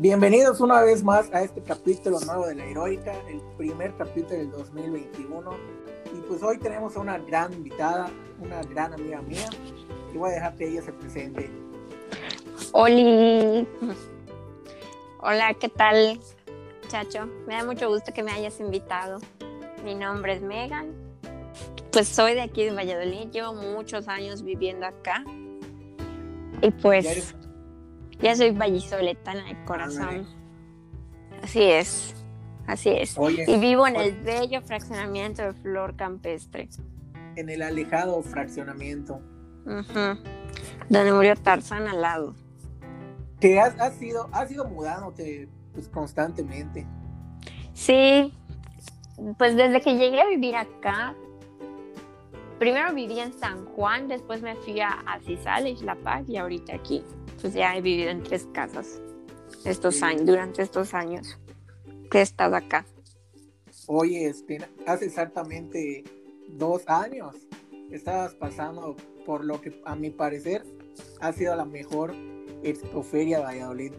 Bienvenidos una vez más a este capítulo nuevo de la Heroica, el primer capítulo del 2021. Y pues hoy tenemos a una gran invitada, una gran amiga mía, y voy a dejar que ella se presente. Oli. Hola, ¿qué tal, Chacho? Me da mucho gusto que me hayas invitado. Mi nombre es Megan. Pues soy de aquí de Valladolid, llevo muchos años viviendo acá. Y pues ya soy vallisoletana de corazón. Así es, así es. y vivo en el bello fraccionamiento de Flor Campestre. En el alejado fraccionamiento. Donde murió Tarzán al lado. Que has, has, ido, has ido mudándote pues, constantemente. Sí, pues desde que llegué a vivir acá, primero viví en San Juan, después me fui a, a La Paz y ahorita aquí pues ya he vivido en tres casas estos años, durante estos años que he acá. Oye, este, hace exactamente dos años estabas pasando por lo que a mi parecer ha sido la mejor expoferia de Valladolid.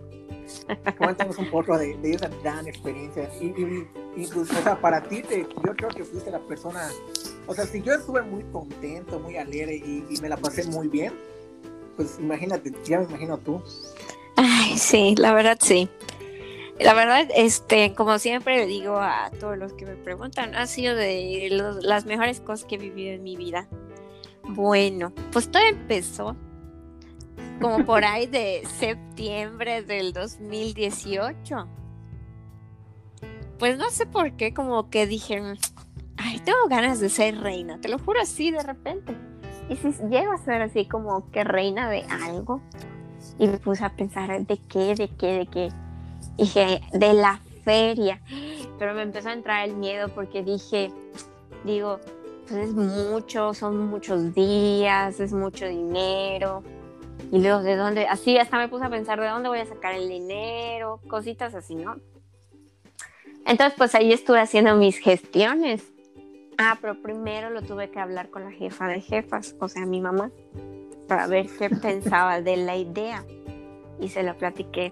Cuéntanos un poco de, esa gran experiencia. Y, incluso, o sea, para ti, te, yo creo que fuiste la persona. O sea, si yo estuve muy contento, muy alegre y, y me la pasé muy bien, pues imagínate, ya me imagino tú. Ay, sí, la verdad sí. La verdad, este, como siempre le digo a todos los que me preguntan, ha sido de las mejores cosas que he vivido en mi vida. Bueno, pues todo empezó como por ahí de septiembre del 2018. Pues no sé por qué, como que dije, ay, tengo ganas de ser reina, te lo juro así de repente. Y si llego a ser así como que reina de algo, y me puse a pensar de qué, de qué, de qué. Y dije, de la feria. Pero me empezó a entrar el miedo porque dije, digo, pues es mucho, son muchos días, es mucho dinero. Y luego, ¿de dónde? Así hasta me puse a pensar, ¿de dónde voy a sacar el dinero? Cositas así, ¿no? Entonces, pues ahí estuve haciendo mis gestiones Ah, pero primero lo tuve que hablar con la jefa de jefas, o sea, mi mamá, para ver qué pensaba de la idea. Y se lo platiqué.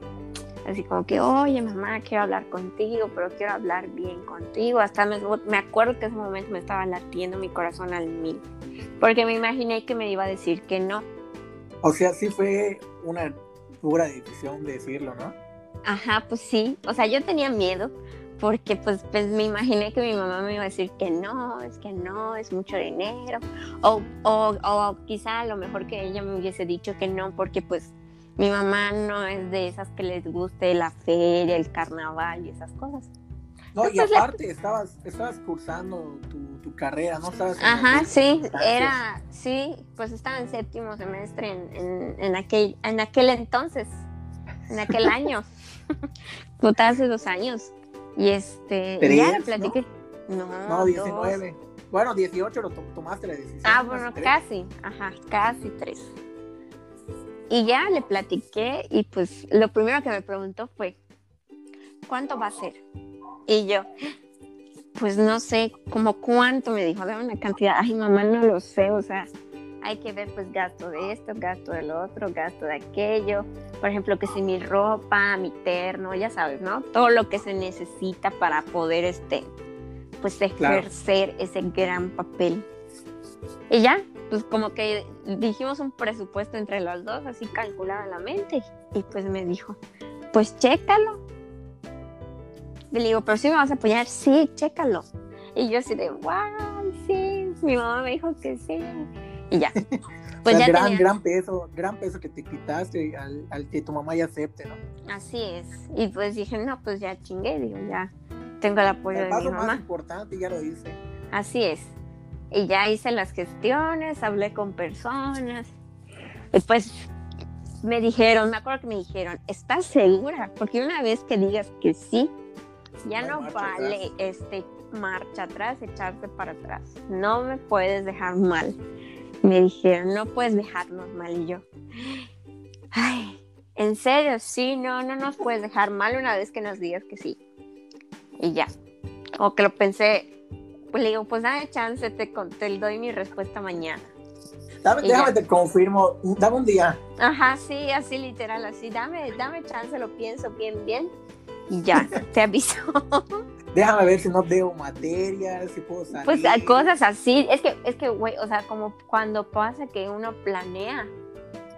Así como que, oye, mamá, quiero hablar contigo, pero quiero hablar bien contigo. Hasta me, me acuerdo que en ese momento me estaba latiendo mi corazón al mil. Porque me imaginé que me iba a decir que no. O sea, sí fue una pura decisión decirlo, ¿no? Ajá, pues sí. O sea, yo tenía miedo porque pues, pues me imaginé que mi mamá me iba a decir que no, es que no, es mucho dinero, o, o, o quizá a lo mejor que ella me hubiese dicho que no, porque pues mi mamá no es de esas que les guste la feria, el carnaval y esas cosas. No, y aparte estabas, estabas cursando tu, tu carrera, ¿no? Estabas Ajá, sí, era, sí, pues estaba en séptimo semestre en, en, en, aquel, en aquel entonces, en aquel año, puta, hace dos años. Y este, ya le platiqué. No, no, 19. Bueno, 18 lo tomaste la decisión. Ah, bueno, casi, ajá, casi tres. Y ya le platiqué y pues lo primero que me preguntó fue, ¿cuánto va a ser? Y yo, pues no sé, como cuánto me dijo, dame una cantidad. Ay, mamá, no lo sé, o sea, hay que ver pues gasto de esto, gasto del otro, gasto de aquello. Por ejemplo, que si mi ropa, mi terno, ya sabes, ¿no? Todo lo que se necesita para poder este, pues ejercer ese gran papel. Y ya, pues como que dijimos un presupuesto entre los dos, así calculado en la mente. Y pues me dijo, pues chécalo. le digo, pero si me vas a apoyar, sí, chécalo. Y yo así de, wow, sí, mi mamá me dijo que sí y ya. Pues ya gran, gran peso, gran peso que te quitaste al, que tu mamá ya acepte, ¿no? Así es. Y pues dije, no, pues ya chingué, digo, ya tengo el apoyo de mi mamá. más importante, ya lo hice. Así es. Y ya hice las gestiones, hablé con personas. Y pues me dijeron, me acuerdo que me dijeron, ¿estás segura? Porque una vez que digas que sí, ya no, vale este marcha atrás, echarte para atrás. No me puedes dejar mal me dijeron, no puedes dejarnos mal. Y yo, ay, en serio, sí, no, no nos puedes dejar mal una vez que nos digas que sí. Y ya. O que lo pensé, pues le digo, pues dame chance, te, te doy mi respuesta mañana. déjame te confirmo, dame un día. Ajá, sí, así literal, así, dame, dame chance, lo pienso bien, bien, y ya, te aviso. Déjame ver si no debo materias, si puedo salir. Pues hay cosas así, es que, es que, güey, o sea, como cuando pasa que uno planea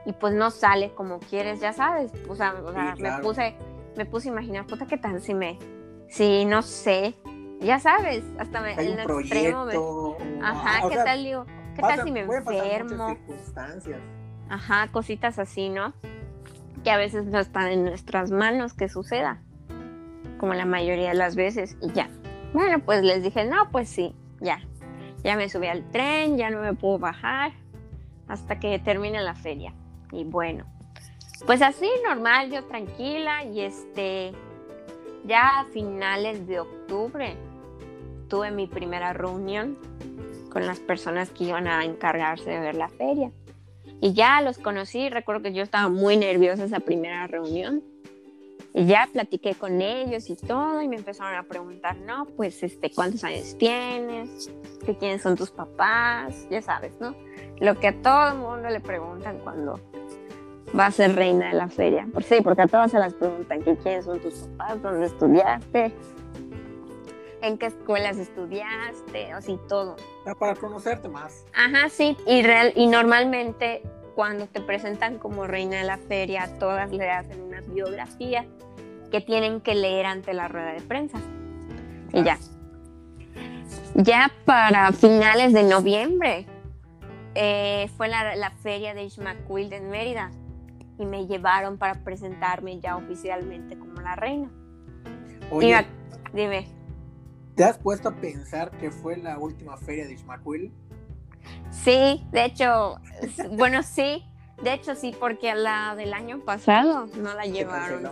y pues no sale como quieres, ya sabes, o sea, me puse, me puse a imaginar, puta, ¿qué tal si me, si no sé, ya sabes, hasta me, en el extremo me, ajá, ¿qué tal digo? ¿Qué tal si me enfermo? Circunstancias. Ajá, cositas así, ¿no? Que a veces no están en nuestras manos que suceda, como la mayoría de las veces, y ya. Bueno, pues les dije, no, pues sí, ya. Ya me subí al tren, ya no me puedo bajar hasta que termine la feria. Y bueno, pues así normal, yo tranquila y este, ya a finales de octubre tuve mi primera reunión con las personas que iban a encargarse de ver la feria. Y ya los conocí, recuerdo que yo estaba muy nerviosa esa primera reunión. Y ya platiqué con ellos y todo, y me empezaron a preguntar, no, pues, este, ¿cuántos años tienes? ¿Qué quiénes son tus papás? Ya sabes, ¿no? Lo que a todo el mundo le preguntan cuando va a ser reina de la feria. Por sí, porque a todas se las preguntan, ¿qué quiénes son tus papás? ¿Dónde estudiaste? en qué escuelas estudiaste, así todo. Para conocerte más. Ajá, sí, y, real, y normalmente cuando te presentan como reina de la feria, todas le hacen una biografía que tienen que leer ante la rueda de prensa. Y ya. Ya para finales de noviembre eh, fue la, la, feria de Ishmaquil en Mérida y me llevaron para presentarme ya oficialmente como la reina. Oye, dime. ¿Te has puesto a pensar que fue la última feria de Ishmaquil? Sí, de hecho, bueno, sí, de hecho sí, porque la del año pasado no la llevaron.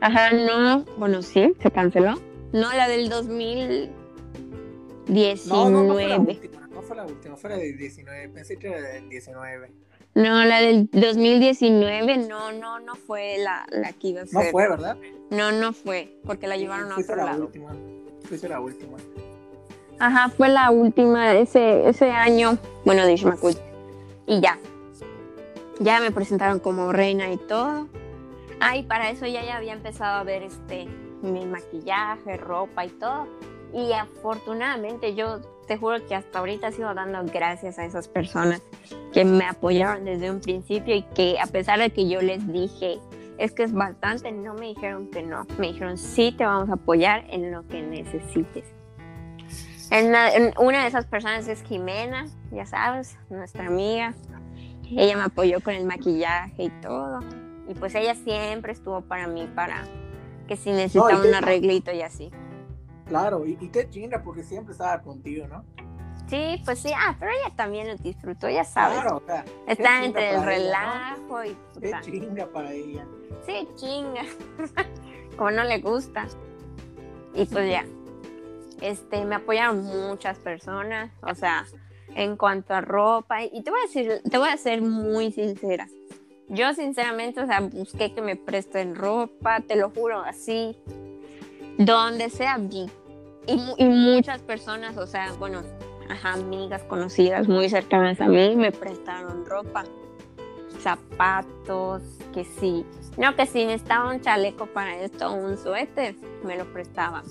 Ajá, no, bueno, sí, se canceló. No, la del 2019. No, no, no fue la última, no fue la última, fue la del 19, pensé que era del 19. No, la del 2019 no, no, no fue la, la que iba a ser. No fue, ¿verdad? No, no fue, porque la llevaron a otro la lado. Última. Fue la última. Ajá, fue la última ese, ese año, bueno, de Ishmael. Y ya. Ya me presentaron como reina y todo. Ah, y para eso ya, ya había empezado a ver este mi maquillaje, ropa y todo. Y afortunadamente yo te juro que hasta ahorita sigo dando gracias a esas personas que me apoyaron desde un principio y que a pesar de que yo les dije es que es bastante, no me dijeron que no, me dijeron sí te vamos a apoyar en lo que necesites. En, una de esas personas es Jimena, ya sabes, nuestra amiga. Ella me apoyó con el maquillaje y todo. Y pues ella siempre estuvo para mí, para que si necesitaba un arreglito y así. Claro, y, qué chinga, porque siempre estaba contigo, ¿no? Sí, pues sí, ah, pero ella también lo disfrutó, ya sabes. Claro, o sea, Está entre el relajo y... Qué chinga para ella sí, chinga, como no le gusta. Y pues ya, este, me apoyaron muchas personas, o sea, en cuanto a ropa, y te voy a decir, te voy a ser muy sincera. Yo sinceramente, o sea, busqué que me presten ropa, te lo juro, así, donde sea vi. Y, muchas personas, o sea, bueno, amigas conocidas muy cercanas a mí me prestaron ropa, zapatos, que sí, no, que si necesitaba un chaleco para esto, un suéter, me lo prestaba.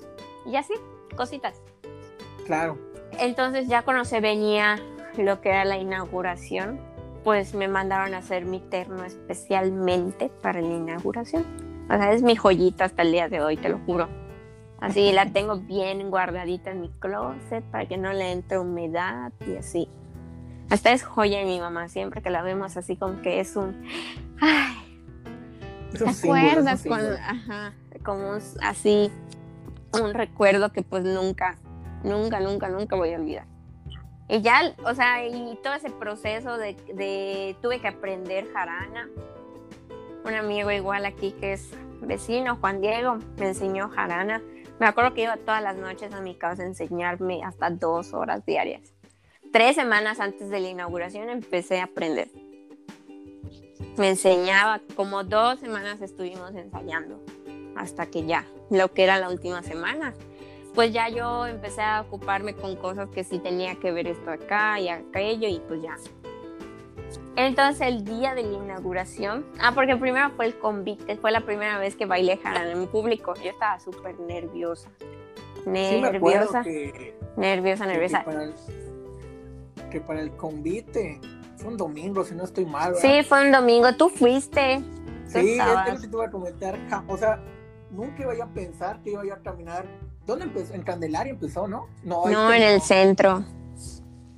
Y así, cositas. Claro. Entonces ya cuando se venía lo que era la inauguración, pues me mandaron a hacer mi terno especialmente para la inauguración. O sea, es mi joyita hasta el día de hoy, te lo juro. Así la tengo bien guardadita en mi closet para que no le entre humedad y así. Hasta es joya de mi mamá, siempre que la vemos así como que es un... Ay, ¿Te acuerdas cuando, ajá, como así, un recuerdo que pues nunca, nunca, nunca, nunca voy a olvidar? Y ya, o sea, y todo ese proceso de, de tuve que aprender jarana. Un amigo igual aquí que es vecino, Juan Diego, me enseñó jarana. Me acuerdo que iba todas las noches a mi casa a enseñarme hasta dos horas diarias. Tres semanas antes de la inauguración empecé a aprender me enseñaba, como dos semanas estuvimos ensayando, hasta que ya, lo que era la última semana, pues ya yo empecé a ocuparme con cosas que sí tenía que ver esto acá y aquello y pues ya. Entonces el día de la inauguración, ah, porque primero fue el convite, fue la primera vez que bailé jarana en público. Yo estaba súper nerviosa. Nerviosa. nerviosa, nerviosa. Que para, el, convite fue un domingo, si no estoy mal. Sí, fue un domingo. Tú fuiste. Sí, es que te iba a comentar. O sea, nunca iba a pensar que iba a caminar. ¿Dónde empezó? En Candelaria empezó, ¿no? No, no en el centro.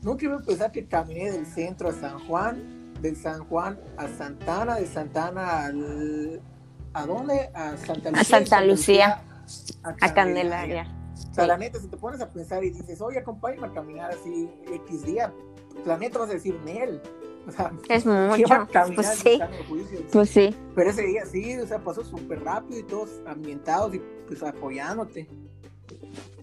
Nunca iba a pensar que caminé del centro a San Juan de San Juan a Santana, de Santana al, ¿a dónde? A Santa Lucía. A Santa Lucía, a Candelaria. O sea, la neta, si te pones a pensar y dices, oye, acompáñame a caminar así X día, la neta vas a decir, Nel. O sea, es mucho. Pues sí. pues sí. Pero ese día sí, o sea, pasó súper rápido y todos ambientados y pues apoyándote.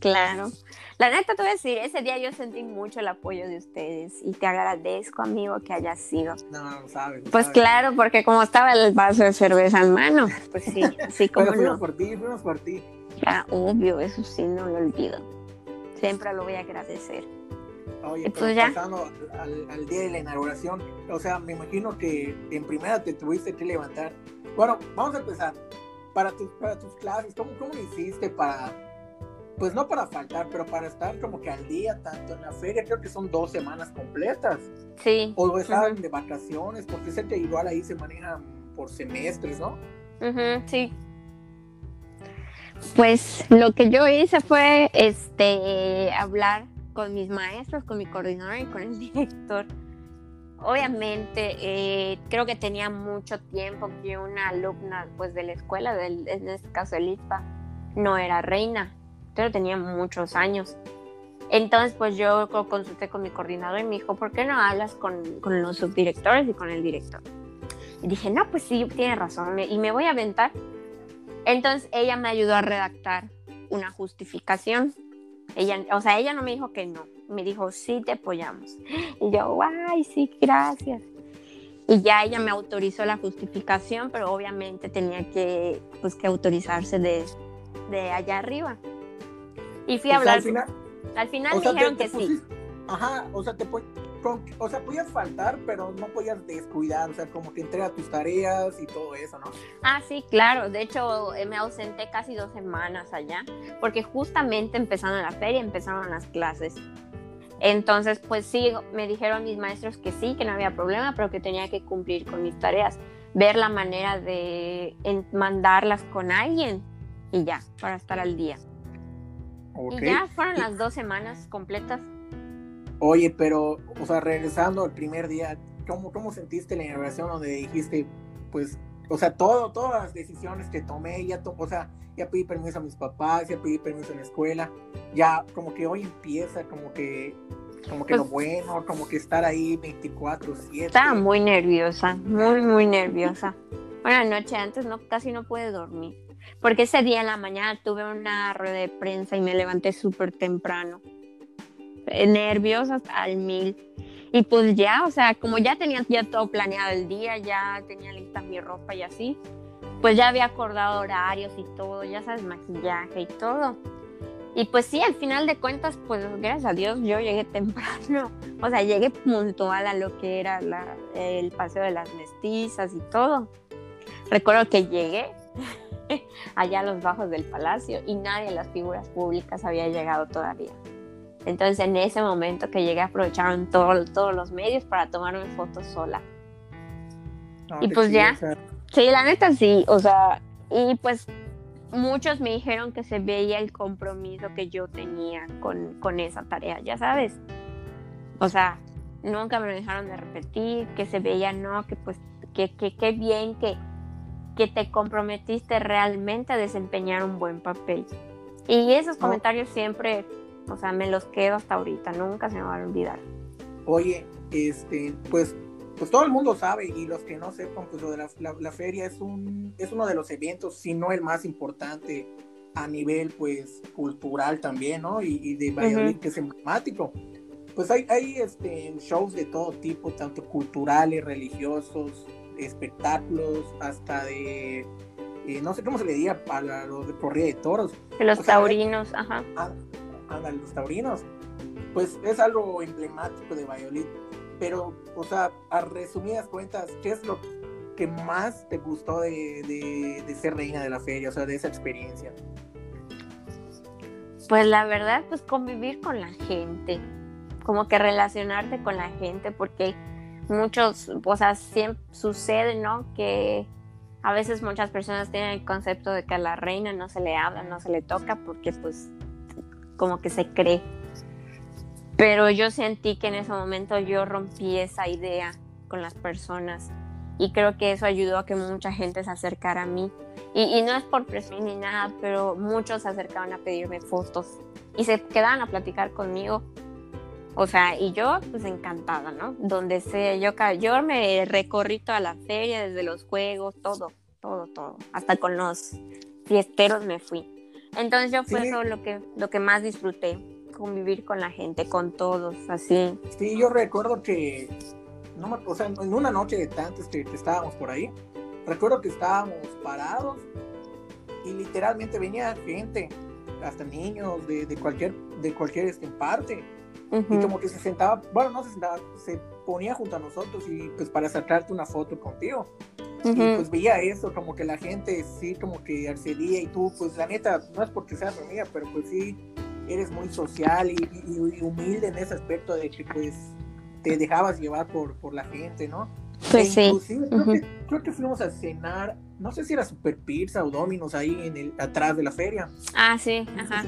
Claro. La neta te voy a decir, ese día yo sentí mucho el apoyo de ustedes y te agradezco, amigo, que hayas sido. No, no sabes. pues claro, porque como estaba el vaso de cerveza en mano, pues sí, sí como Pero fuimos por ti, fuimos por ti. Ya, obvio, eso sí, no lo olvido. Siempre lo voy a agradecer. Oye, pues ya. pasando al, día de la inauguración, o sea, me imagino que en primera te tuviste que levantar. Bueno, vamos a empezar. Para, tus para tus clases, ¿cómo, cómo hiciste para pues no para faltar, pero para estar como que al día, tanto en la feria, creo que son dos semanas completas. Sí. O estaban de vacaciones, porque sé que igual ahí se maneja por semestres, ¿no? sí. Pues lo que yo hice fue este hablar con mis maestros, con mi coordinador y con el director. Obviamente, eh, creo que tenía mucho tiempo que una alumna pues, de la escuela, del, en este caso el ISPA, no era reina pero tenía muchos años. Entonces, pues yo consulté con mi coordinador y me dijo, ¿por qué no hablas con, con los subdirectores y con el director? Y dije, no, pues sí, tiene razón, y me voy a aventar. Entonces, ella me ayudó a redactar una justificación. Ella, o sea, ella no me dijo que no, me dijo, sí, te apoyamos. Y yo, ay, sí, gracias. Y ya ella me autorizó la justificación, pero obviamente tenía que, pues, que autorizarse de, de allá arriba. Y fui a hablar. Al final, al final me dijeron que sí. Ajá, o sea, te o sea, podías faltar, pero no podías descuidar, o sea, como que entrega tus tareas y todo eso, ¿no? Ah, sí, claro. De hecho, eh, me ausenté casi dos semanas allá, porque justamente empezaron la feria, empezaron las clases. Entonces, pues sí, me dijeron mis maestros que sí, que no había problema, pero que tenía que cumplir con mis tareas, ver la manera de mandarlas con alguien y ya, para estar al día. Y ya fueron las dos semanas completas. Oye, pero, o sea, regresando al primer día, ¿cómo, cómo sentiste la inauguración donde dijiste, pues, o sea, todo, todas las decisiones que tomé, ya, o sea, ya pedí permiso a mis papás, ya pedí permiso en la escuela, ya como que hoy empieza, como que, como que lo pues bueno, como que estar ahí 24/7. Estaba muy nerviosa, muy, muy nerviosa. Una noche antes no, casi no pude dormir porque ese día en la mañana tuve una rueda de prensa y me levanté súper temprano, eh, nerviosa al mil. Y pues ya, o sea, como ya tenía ya todo planeado el día, ya tenía lista mi ropa y así, pues ya había acordado horarios y todo, ya sabes, maquillaje y todo. Y pues sí, al final de cuentas, pues gracias a Dios yo llegué temprano, o sea, llegué puntual a lo que era el paseo de las mestizas y todo. Recuerdo que llegué allá a los bajos del palacio y nadie de las figuras públicas había llegado todavía. Entonces en ese momento que llegué aprovecharon todos los medios para tomarme fotos sola. y pues ya, sí, la neta sí, o sea, y pues muchos me dijeron que se veía el compromiso que yo tenía con, con esa tarea, ya sabes. O sea, nunca me lo dejaron de repetir, que se veía, no, que pues, que, que, que bien que que te comprometiste realmente a desempeñar un buen papel. Y esos comentarios siempre, o sea, me los quedo hasta ahorita, nunca se me van a olvidar. Oye, este, pues, pues todo el mundo sabe y los que no sepan, pues lo de la, feria es un, es uno de los eventos, si no el más importante a nivel, pues, cultural también, ¿no? Y, de Valladolid, que es emblemático. Pues hay, hay este, shows de todo tipo, tanto culturales, religiosos, espectáculos, hasta de, eh, no sé cómo se le diga, para los de corrida de toros. De los taurinos, ajá. Ah, los taurinos. pues es algo emblemático de Valladolid. Pero, o sea, a resumidas cuentas, ¿qué es lo que más te gustó de, de ser reina de la feria, o sea, de esa experiencia? Pues la verdad, pues convivir con la gente, como que relacionarte con la gente, porque muchos, o sea, siempre sucede, ¿no? Que a veces muchas personas tienen el concepto de que a la reina no se le habla, no se le toca, porque pues como que se cree. Pero yo sentí que en ese momento yo rompí esa idea con las personas y creo que eso ayudó a que mucha gente se acercara a mí. Y, no es por presumir ni nada, pero muchos se acercaban a pedirme fotos y se quedaban a platicar conmigo o sea, y yo pues encantada, ¿no? Donde sea, yo, yo me recorrí toda la feria, desde los juegos, todo, todo, todo. Hasta con los fiesteros me fui. Entonces yo fue eso lo que, lo que más disfruté, convivir con la gente, con todos, así. Sí, yo recuerdo que, no o sea, en una noche de tantos que, estábamos por ahí, recuerdo que estábamos parados y literalmente venía gente, hasta niños de, de cualquier, de cualquier este, parte. Y como que se sentaba, bueno, no se sentaba, se ponía junto a nosotros y pues para sacarte una foto contigo. Y pues veía eso, como que la gente sí, como que accedía y tú, pues la neta, no es porque seas amiga, pero pues sí, eres muy social y, humilde en ese aspecto de que pues te dejabas llevar por, por la gente, ¿no? Pues sí. Creo, que, creo, que, fuimos a cenar, no sé si era Super Pizza o Domino's ahí en el, atrás de la feria. Ah, sí, ajá.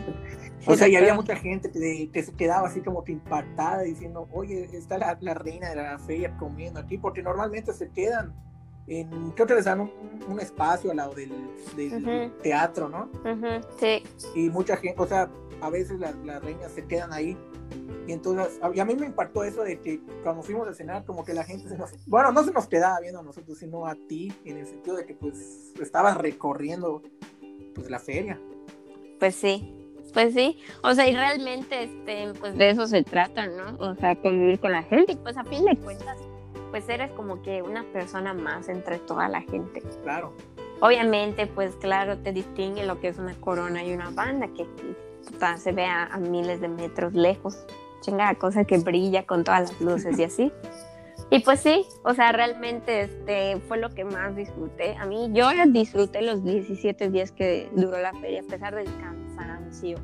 O sea, y había mucha gente que, se quedaba así como que impactada diciendo, oye, está la, reina de la feria comiendo aquí, porque normalmente se quedan en, creo que les dan un, espacio al lado del, teatro, ¿no? sí. Y mucha gente, o sea, a veces las, reinas se quedan ahí. Y entonces, a, mí me impactó eso de que cuando fuimos a cenar, como que la gente se nos, bueno, no se nos quedaba viendo a nosotros, sino a ti, en el sentido de que pues estabas recorriendo pues la feria. Pues sí, pues sí, o sea, y realmente este, pues de eso se trata, ¿no? O sea, convivir con la gente y pues a fin de cuentas, pues eres como que una persona más entre toda la gente. Claro. Obviamente, pues claro, te distingue lo que es una corona y una banda que se ve a, miles de metros lejos. Chingada cosa que brilla con todas las luces y así. Y pues sí, o sea, realmente este fue lo que más disfruté. A mí, yo disfruté los 17 días que duró la feria, a pesar del cansancio,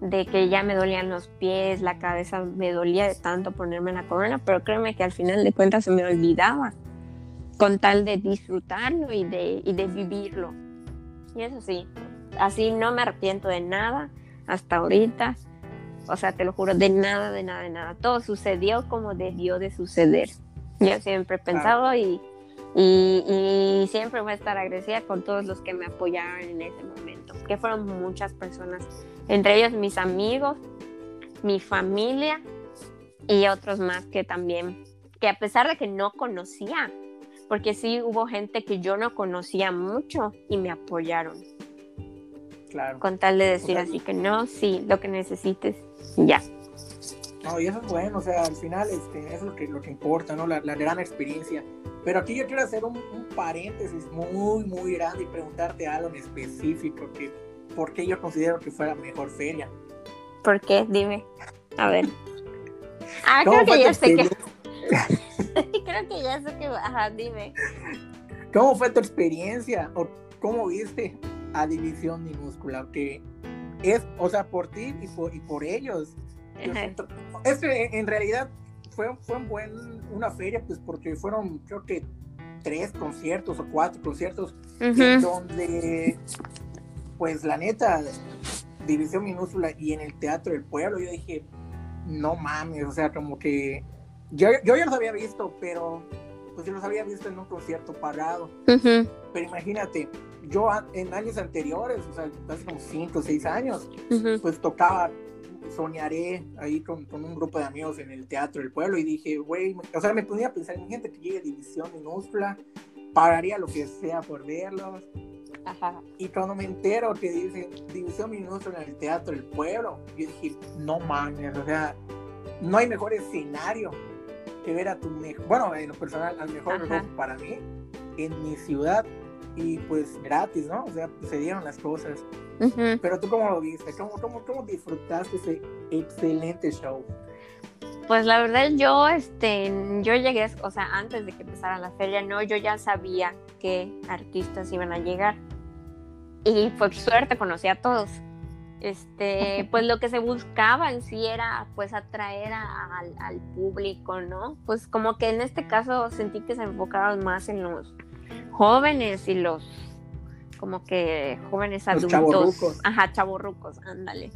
de que ya me dolían los pies, la cabeza me dolía de tanto ponerme la corona, pero créeme que al final de cuentas se me olvidaba con tal de disfrutarlo y de, y de vivirlo. Y eso sí, así no me arrepiento de nada hasta ahorita. O sea, te lo juro, de nada, de nada, de nada. Todo sucedió como debió de suceder. Yo siempre he pensado y, y, siempre voy a estar agradecida con todos los que me apoyaron en ese momento, que fueron muchas personas, entre ellos mis amigos, mi familia y otros más que también, que a pesar de que no conocía, porque sí hubo gente que yo no conocía mucho y me apoyaron. Claro. Con tal de decir así que no, sí, lo que necesites, ya. No, y eso es bueno, o sea, al final este, eso es lo que, lo que importa, ¿no? La, gran experiencia. Pero aquí yo quiero hacer un, paréntesis muy, muy grande y preguntarte algo en específico, que ¿por qué yo considero que fue la mejor feria? ¿Por qué? Dime. A ver. Ah, creo que ya sé que... creo que ya sé que... Ajá, dime. ¿Cómo fue tu experiencia? ¿O cómo viste a División Minúscula? Que es, o sea, por ti y por, y por ellos es que en realidad fue, fue un buen, una feria, pues porque fueron, creo que tres conciertos o cuatro conciertos, donde, pues la neta, División Minúscula y en el Teatro del Pueblo, yo dije, no mames, o sea, como que yo, yo ya los había visto, pero pues yo los había visto en un concierto pagado. Pero imagínate, yo en años anteriores, o sea, hace como cinco o seis años, pues tocaba soñaré ahí con, con, un grupo de amigos en el Teatro del Pueblo y dije, güey, o sea, me ponía a pensar en gente que llegue a División Minúscula, pagaría lo que sea por verlos. Ajá. Y cuando me entero que dice División Minúscula en el Teatro del Pueblo, yo dije, no mames, o sea, no hay mejor escenario que ver a tu mejor, bueno, en lo personal, al mejor grupo para mí, en mi ciudad, y pues gratis, ¿no? O sea, se dieron las cosas. Pero tú cómo lo viste, cómo, cómo, cómo disfrutaste ese excelente show. Pues la verdad yo, este, yo llegué, o sea, antes de que empezara la feria, no, yo ya sabía qué artistas iban a llegar. Y por suerte conocí a todos. Este, pues lo que se buscaba en sí era pues atraer a- al, al público, ¿no? Pues como que en este caso sentí que se enfocaban más en los jóvenes y los como que jóvenes Los adultos. chavorrucos. Ajá, chavorrucos, ándale.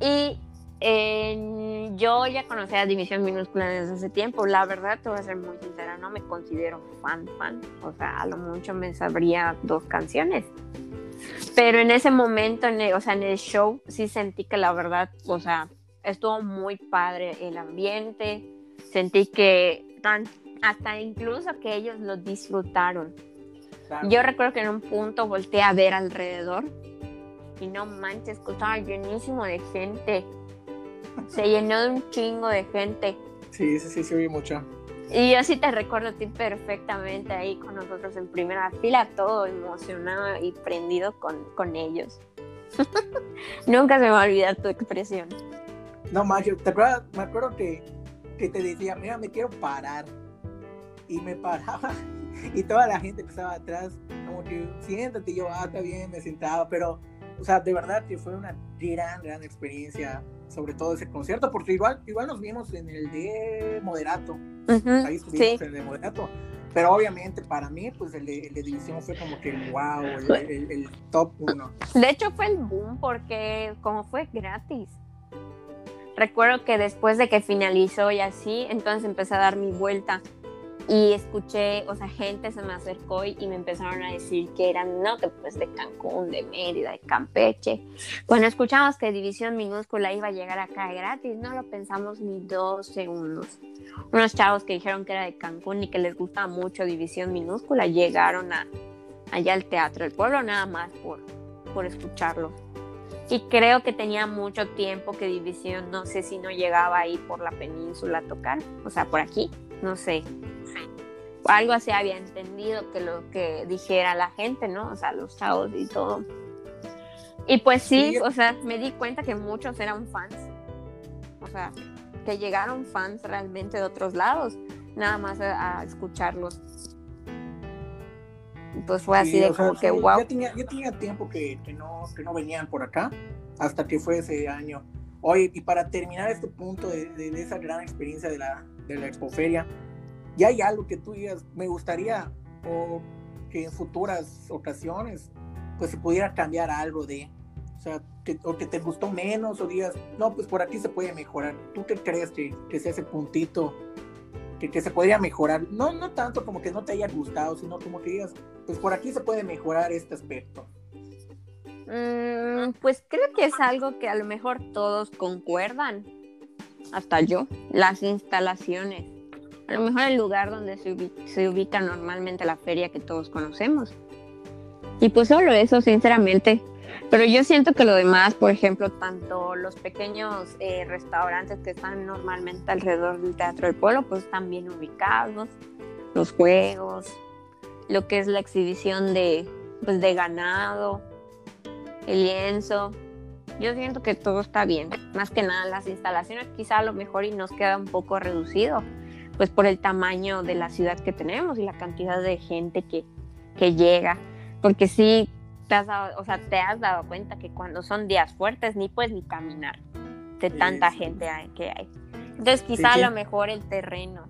Y eh, yo ya conocía a División Minúscula desde hace tiempo. La verdad, te voy a ser muy sincera, no me considero fan, fan. O sea, a lo mucho me sabría dos canciones. Pero en ese momento, en el- o sea, en el show, sí sentí que la verdad, o sea, estuvo muy padre el ambiente. Sentí que tan, hasta incluso que ellos lo disfrutaron. Claro. Yo recuerdo que en un punto volteé a ver alrededor y no manches, estaba llenísimo de gente. Se llenó de un chingo de gente. Sí, sí, sí, sí, oí mucho. Y yo sí te recuerdo a ti perfectamente ahí con nosotros en primera fila, todo emocionado y prendido con, con ellos. Nunca se me va a olvidar tu expresión. No manches, ¿te acuerdas? Me acuerdo que, que te decía, mira, me quiero parar. Y me paraba. Y toda la gente que estaba atrás, como que siéntate, yo, ah, está bien, me sentaba. Pero, o sea, de verdad que fue una gran, gran experiencia, sobre todo ese concierto, porque igual, igual nos vimos en el de Moderato. Ujú, Ahí estuvimos sí. en el de Moderato. Pero obviamente para mí, pues el de, el de División fue como que wow, el, el- el top uno. De hecho fue el boom porque como fue gratis. Recuerdo que después de que finalizó y así, entonces empecé a dar mi vuelta y escuché, o sea, gente se me acercó y, me empezaron a decir que eran, no, que pues de Cancún, de Mérida, de Campeche. Cuando escuchamos que División Minúscula iba a llegar acá gratis, no lo pensamos ni dos segundos. Unos chavos que dijeron que era de Cancún y que les gustaba mucho División Minúscula llegaron a, allá al Teatro del Pueblo nada más por, por escucharlo. Y creo que tenía mucho tiempo que División, no sé si no llegaba ahí por la península a tocar, o sea, por aquí, no sé. Algo así había entendido que lo que dijera la gente, ¿no? O sea, los chavos y todo. Y pues sí, Sí. o sea, me di cuenta que muchos eran fans. O sea, que llegaron fans realmente de otros lados, nada más a, a escucharlos. Y Pues fue así Sí, de o sea, como que sí, wow. Ya tenía, ya tenía tiempo que, que no, que no venían por acá, hasta que fue ese año. Oye, y para terminar este punto de, de- de esa gran experiencia de la, de la Expoferia, ¿ya hay algo que tú digas, me gustaría, o que en futuras ocasiones, pues se pudiera cambiar algo de, o sea, que, o que te gustó menos, o digas, no, pues por aquí se puede mejorar. ¿Tú qué crees que, que sea ese puntito que, se podría mejorar? No, no tanto como que no te haya gustado, sino como que digas, pues por aquí se puede mejorar este aspecto. Mm, pues creo que es algo que a lo mejor todos concuerdan, hasta yo, las instalaciones. A lo mejor el lugar donde se, se ubica normalmente la feria que todos conocemos. Y pues solo eso, sinceramente. Pero yo siento que lo demás, por ejemplo, tanto los pequeños eh, restaurantes que están normalmente alrededor del Teatro del Pueblo, pues están bien ubicados. Los juegos, lo que es la exhibición de, pues, de ganado, el lienzo. Yo siento que todo está bien. Más que nada las instalaciones quizá a lo mejor y nos queda un poco reducido, pues por el tamaño de la ciudad que tenemos y la cantidad de gente que, que llega. Porque sí, te has, dado, o sea, te has dado cuenta que cuando son días fuertes ni puedes ni caminar de tanta sí. gente que hay. Entonces quizá sí. a lo mejor el terreno.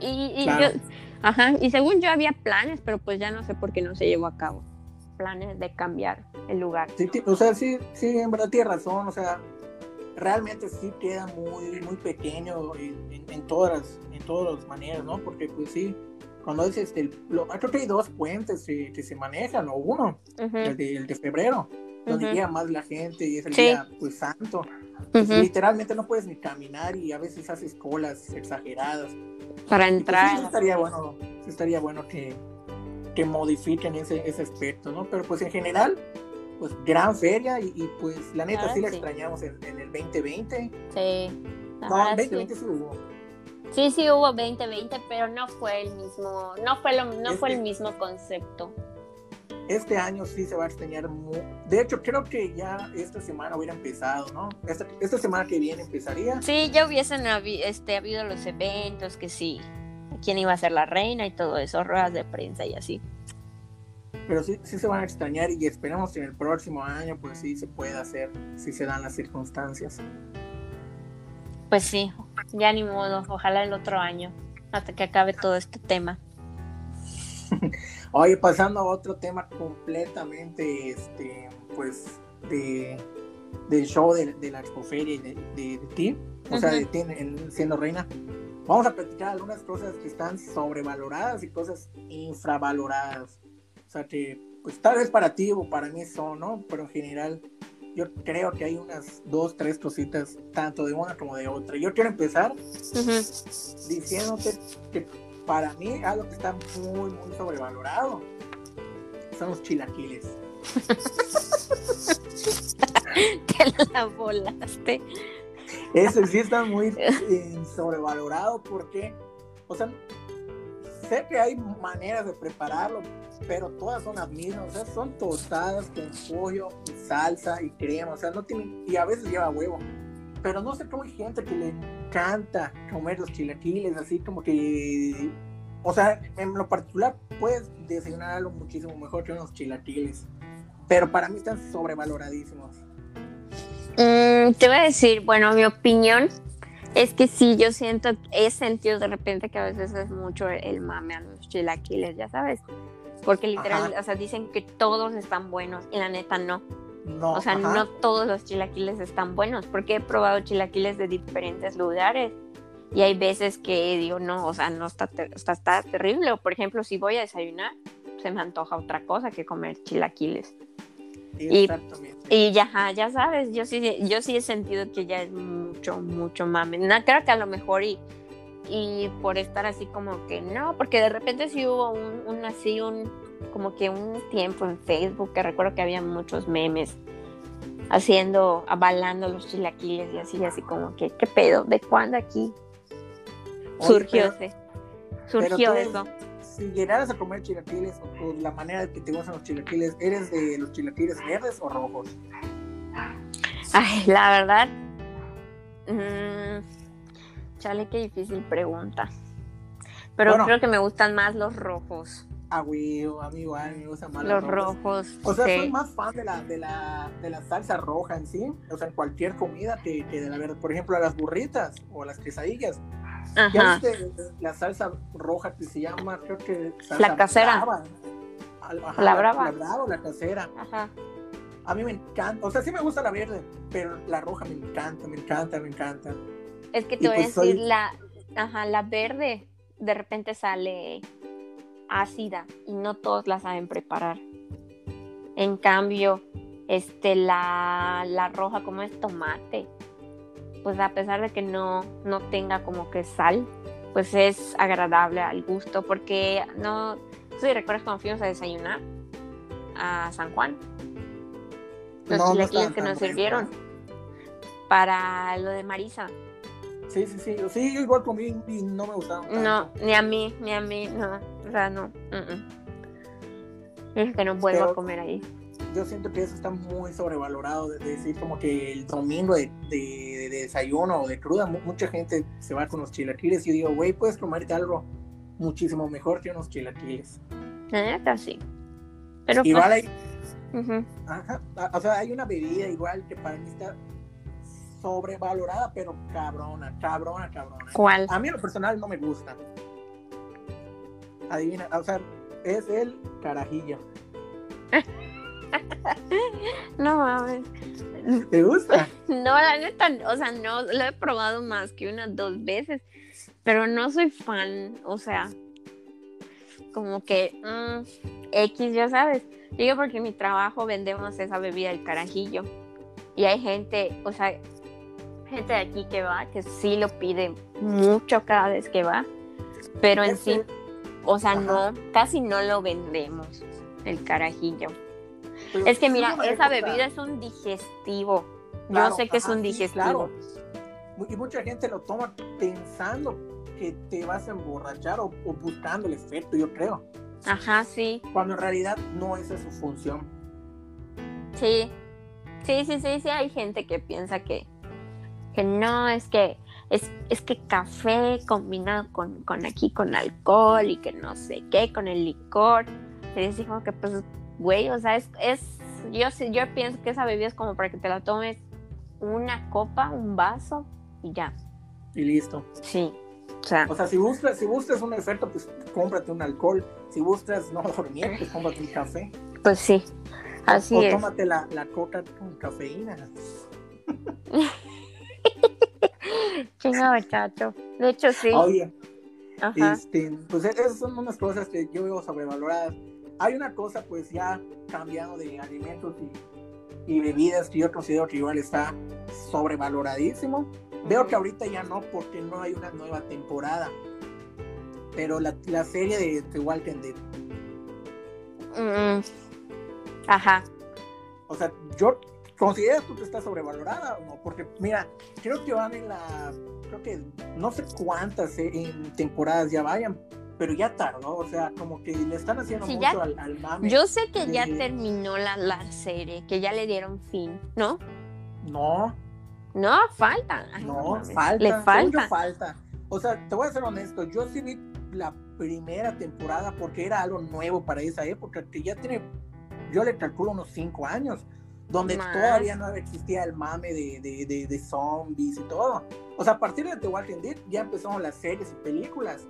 Y, y Claro. yo, ajá, y según yo había planes, pero pues ya no sé por qué no se llevó a cabo. Planes de cambiar el lugar. Sí, o sea, sí, sí, en verdad tienes razón, o sea, realmente sí queda muy, muy pequeño en, en- en todas las, en todas las maneras, ¿no? Porque pues sí, cuando es este, lo- creo que hay dos puentes que, que se manejan, o uno, Ujú, el, de, el de febrero, donde Ujú. llega más la gente y es el Sí. día pues santo. Pues, ujú, Literalmente no puedes ni caminar y a veces haces colas exageradas. Para Y, pues, sí, entrar. estaría bueno, sí estaría bueno que, que modifiquen ese, ese aspecto, ¿no? Pero pues en general, pues gran feria y, y, pues la neta Ahora sí la extrañamos en, en el 2020. Sí. No, en sí. 2020 sí hubo. Sí, sí hubo 2020, pero no fue el mismo, no fue lo, no Es fue el que- mismo concepto. este año sí se va a extrañar. De hecho, creo que ya esta semana hubiera empezado, ¿no? Esta, esta semana que viene empezaría. Sí, ya hubiesen este, habido los eventos, que sí, quién iba a ser la reina y todo eso, ruedas de prensa y así. Pero sí, sí se van a extrañar y esperamos que en el próximo año pues sí se pueda hacer, si se dan las circunstancias. Pues sí, ya ni modo, ojalá el otro año, hasta que acabe todo este tema. Oye, pasando a otro tema completamente, este, pues, de, del show de, la expoferia y de, de, ti, o sea, de ti siendo reina, vamos a platicar algunas cosas que están sobrevaloradas y cosas infravaloradas. O sea, que, pues, tal vez para ti o para mí son, ¿no? Pero en general, yo creo que hay unas dos, tres cositas, tanto de una como de otra. Yo quiero empezar diciéndote que para mí algo que está muy, muy sobrevalorado son los chilaquiles. Te la volaste. Ese sí está muy eh, sobrevalorado porque, o sea, sé que hay maneras de prepararlo, pero todas son las mismas, o sea, son tostadas con pollo y salsa y crema, o sea, no tienen, y a veces lleva huevo, pero no sé cómo hay gente que le encanta comer los chilaquiles, así como que, o sea, en lo particular puedes desayunar algo muchísimo mejor que unos chilaquiles, pero para mí están sobrevaloradísimos. Mm, te voy a decir, bueno, mi opinión es que sí, yo siento, he sentido de repente que a veces es mucho el mame a los chilaquiles, ya sabes. Porque literal, o sea, dicen que todos están buenos y la neta no. No, o sea, no todos los chilaquiles están buenos, porque he probado chilaquiles de diferentes lugares y hay veces que digo, no, o sea, no está, está, está terrible. O por ejemplo, si voy a desayunar, se me antoja otra cosa que comer chilaquiles. Y, y ya, ya sabes, yo sí, yo sí he sentido que ya es mucho, mucho mame. No, creo que a lo mejor y, y por estar así como que no, porque de repente sí hubo un, un así, un, como que un tiempo en Facebook que recuerdo que había muchos memes haciendo, avalando los chilaquiles y así, así como que, ¿qué pedo? ¿De cuándo aquí surgió, surgió eso? Si llegaras a comer chilaquiles o, la manera de que te gustan los chilaquiles, ¿eres de los chilaquiles verdes o rojos? Ay, la verdad, mmm, chale, qué difícil pregunta. Pero creo que me gustan más los rojos. Ah, güey, a mí igual me gustan más los, rojos. O sea, soy más fan de la, de, la, de la salsa roja en sí, o sea, en cualquier comida que, de la verdad. Por ejemplo, a las burritas o a las quesadillas. Ajá. ¿Ya viste la salsa roja que se llama, creo que... la casera. Brava. la brava. La, brava o la casera. Ajá. A mí me encanta, o sea, sí me gusta la verde, pero la roja me encanta, me encanta, me encanta. Es que te voy a pues decir, la, ajá, la verde de repente sale ácida y no todos la saben preparar. En cambio, este, la, la roja como es tomate, pues a pesar de que no, no tenga como que sal, pues es agradable al gusto porque no, si recuerdas cuando fuimos a desayunar a San Juan, los chilaquiles que nos sirvieron para lo de Marisa. Sí, sí, sí. Sí, yo igual comí y no me gustaron. No, ni a mí, ni a mí, no. O sea, no. Es que no vuelvo a comer ahí. Yo siento que eso está muy sobrevalorado, de, decir como que el domingo de, desayuno o de cruda, mucha gente se va con los chilaquiles y yo digo, güey, puedes comerte algo muchísimo mejor que unos chilaquiles. Neta, sí. Pero igual pues, hay... Ajá, o sea, hay una bebida igual que para mí está sobrevalorada, pero cabrona, cabrona, cabrona. ¿Cuál? A mí en lo personal no me gusta. Adivina, o sea, es el carajillo. no mames. ¿Te gusta? No, la neta, o sea, no, lo he probado más que unas dos veces, pero no soy fan, o sea, como que mm, X, ya sabes. Digo porque en mi trabajo vendemos esa bebida, el carajillo. Y hay gente, o sea, gente de aquí que va, que sí lo pide mucho cada vez que va, pero en sí, o sea, no, casi no lo vendemos, el carajillo. es que mira, esa bebida es un digestivo. Yo sé que es un digestivo. Y mucha gente lo toma pensando que te vas a emborrachar o, buscando el efecto, yo creo. Ajá, sí. Cuando en realidad no esa es su función. Sí. Sí, sí, sí, sí, hay gente que piensa que, que no, es que es, es que café combinado con, con aquí, con alcohol y que no sé qué, con el licor. Y les digo que pues, güey, o sea, es, es yo, yo pienso que esa bebida es como para que te la tomes una copa, un vaso y ya. Y listo. Sí. O sea, O sea, si buscas, si buscas un efecto, pues cómprate un alcohol. Si buscas no dormir, pues cómprate un café. pues sí. Así o es. tómate la, la coca con cafeína. Chingado chato. De hecho, sí. Oye, Ajá. este, pues esas son unas cosas que yo veo sobrevaloradas. Hay una cosa, pues ya cambiando de alimentos y, y bebidas que yo considero que igual está sobrevaloradísimo. Veo que ahorita ya no, porque no hay una nueva temporada. Pero la, la serie de The Walking Dead, Mm, Ajá. o sea, yo considero tú que está sobrevalorada o no, porque mira, creo que van en la, creo que no sé cuántas eh, en temporadas ya vayan, pero ya tardó, o sea, como que le están haciendo Sí, mucho ya- al, al mame. Yo sé que ya de- terminó la, la serie, que ya le dieron fin, ¿no? No, No, falta. Ay, no, mames. falta. Le falta. falta. O sea, te voy a ser honesto, yo sí vi la primera temporada porque era algo nuevo para esa época, que ya tiene, yo le calculo unos cinco años, donde Más. todavía no existía el mame de, de, de, de zombies y todo. O sea, a partir de The Walking Dead ya empezaron las series y películas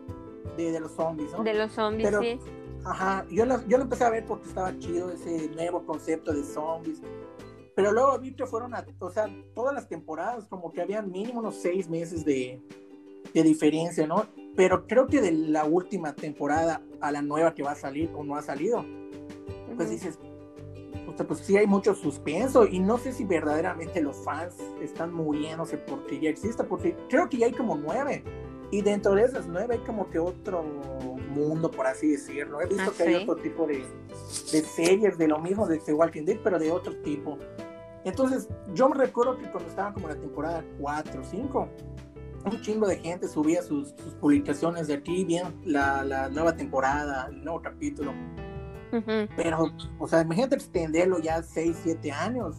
de, los zombies, ¿no? De los zombies, Pero- sí. Ajá, yo lo, yo lo empecé a ver porque estaba chido ese nuevo concepto de zombies. Pero luego vi que fueron, a, o sea, todas las temporadas, como que habían mínimo unos seis meses de, de diferencia, ¿no? Pero creo que de la última temporada a la nueva que va a salir o no ha salido, pues dices, sea, pues sí hay mucho suspenso y no sé si verdaderamente los fans están muriéndose porque ya exista, porque creo que ya hay como nueve. Y dentro de esas nueve hay como que otro mundo, por así decirlo. He visto Ah, que hay sí. otro tipo de, de series de lo mismo de The Walking Dead, pero de otro tipo. Entonces, yo me recuerdo que cuando estaba como en la temporada 4 o 5, un chingo de gente subía sus, sus publicaciones de aquí, bien la, la nueva temporada, el nuevo capítulo. Ujú. Pero, o sea, imagínate extenderlo ya 6, 7 años.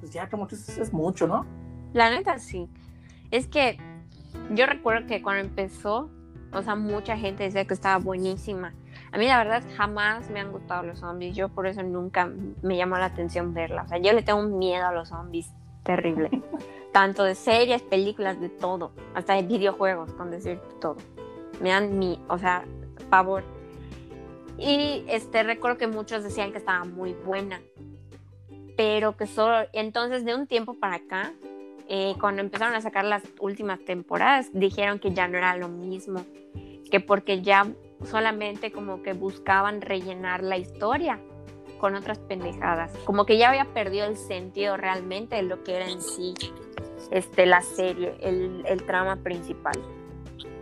Pues ya como que es, es mucho, ¿no? La neta sí. Es que yo recuerdo que cuando empezó, o sea, mucha gente decía que estaba buenísima. A mí la verdad jamás me han gustado los zombies. Yo por eso nunca me llamó la atención verla. O sea, yo le tengo un miedo a los zombies terrible. Tanto de series, películas, de todo. Hasta de videojuegos, con decir todo. Me dan mi, o sea, pavor. Y este recuerdo que muchos decían que estaba muy buena. Pero que solo, entonces de un tiempo para acá, eh, cuando empezaron a sacar las últimas temporadas, dijeron que ya no era lo mismo, que porque ya solamente como que buscaban rellenar la historia con otras pendejadas, como que ya había perdido el sentido realmente de lo que era en sí este, la serie, el, el trama principal.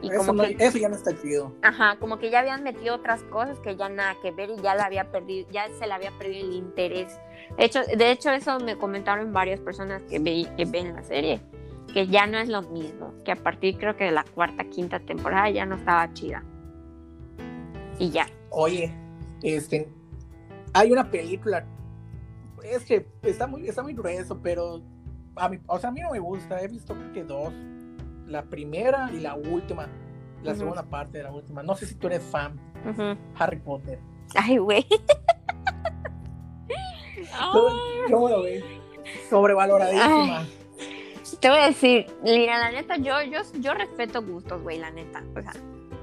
Y Eso, como no- que, eso ya no está chido. ajá, como que ya habían metido otras cosas que ya nada que ver y ya la había perdido, ya se le había perdido el interés. De hecho, de hecho eso me comentaron varias personas que, ve, que ven la serie, que ya no es lo mismo, que a partir creo que de la cuarta, quinta temporada ya no estaba chida. Y ya. Oye, este, hay una película, es que está muy, está muy grueso, pero a mí, o sea, a mí no me gusta. He visto creo que dos, la primera y la última, la segunda parte de la última. No sé si tú eres fan, Ujú. Harry Potter. Ay, güey. ¿Cómo, lo ves? Sobrevaloradísima. Te voy a decir, mira, la neta, yo, yo, yo respeto gustos, güey, la neta. O sea,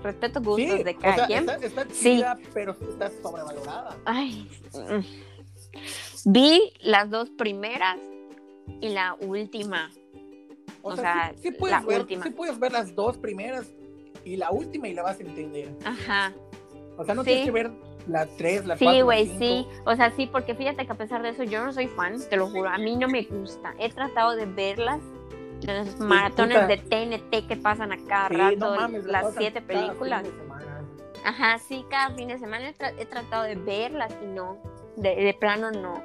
respeto gustos Sí, de o cada sea, quien. está, está Sí. chida, pero está sobrevalorada. Ay. mm. Vi las dos primeras y la última. O, O sea, sea, sí, sí puedes la ver, última. sí puedes ver las dos primeras y la última y la vas a entender. Ajá. O sea, no tienes que ver la tres, la cuatro, Sí, la güey, sí. O sea, sí, porque fíjate que a pesar de eso, yo no soy fan, te lo juro. A mí no me gusta. He tratado de verlas. Los maratones de TNT que pasan a cada rato, no mames, las siete películas. Ajá, sí, cada fin de semana he, tra- he tratado de verlas y no. De, de plano no.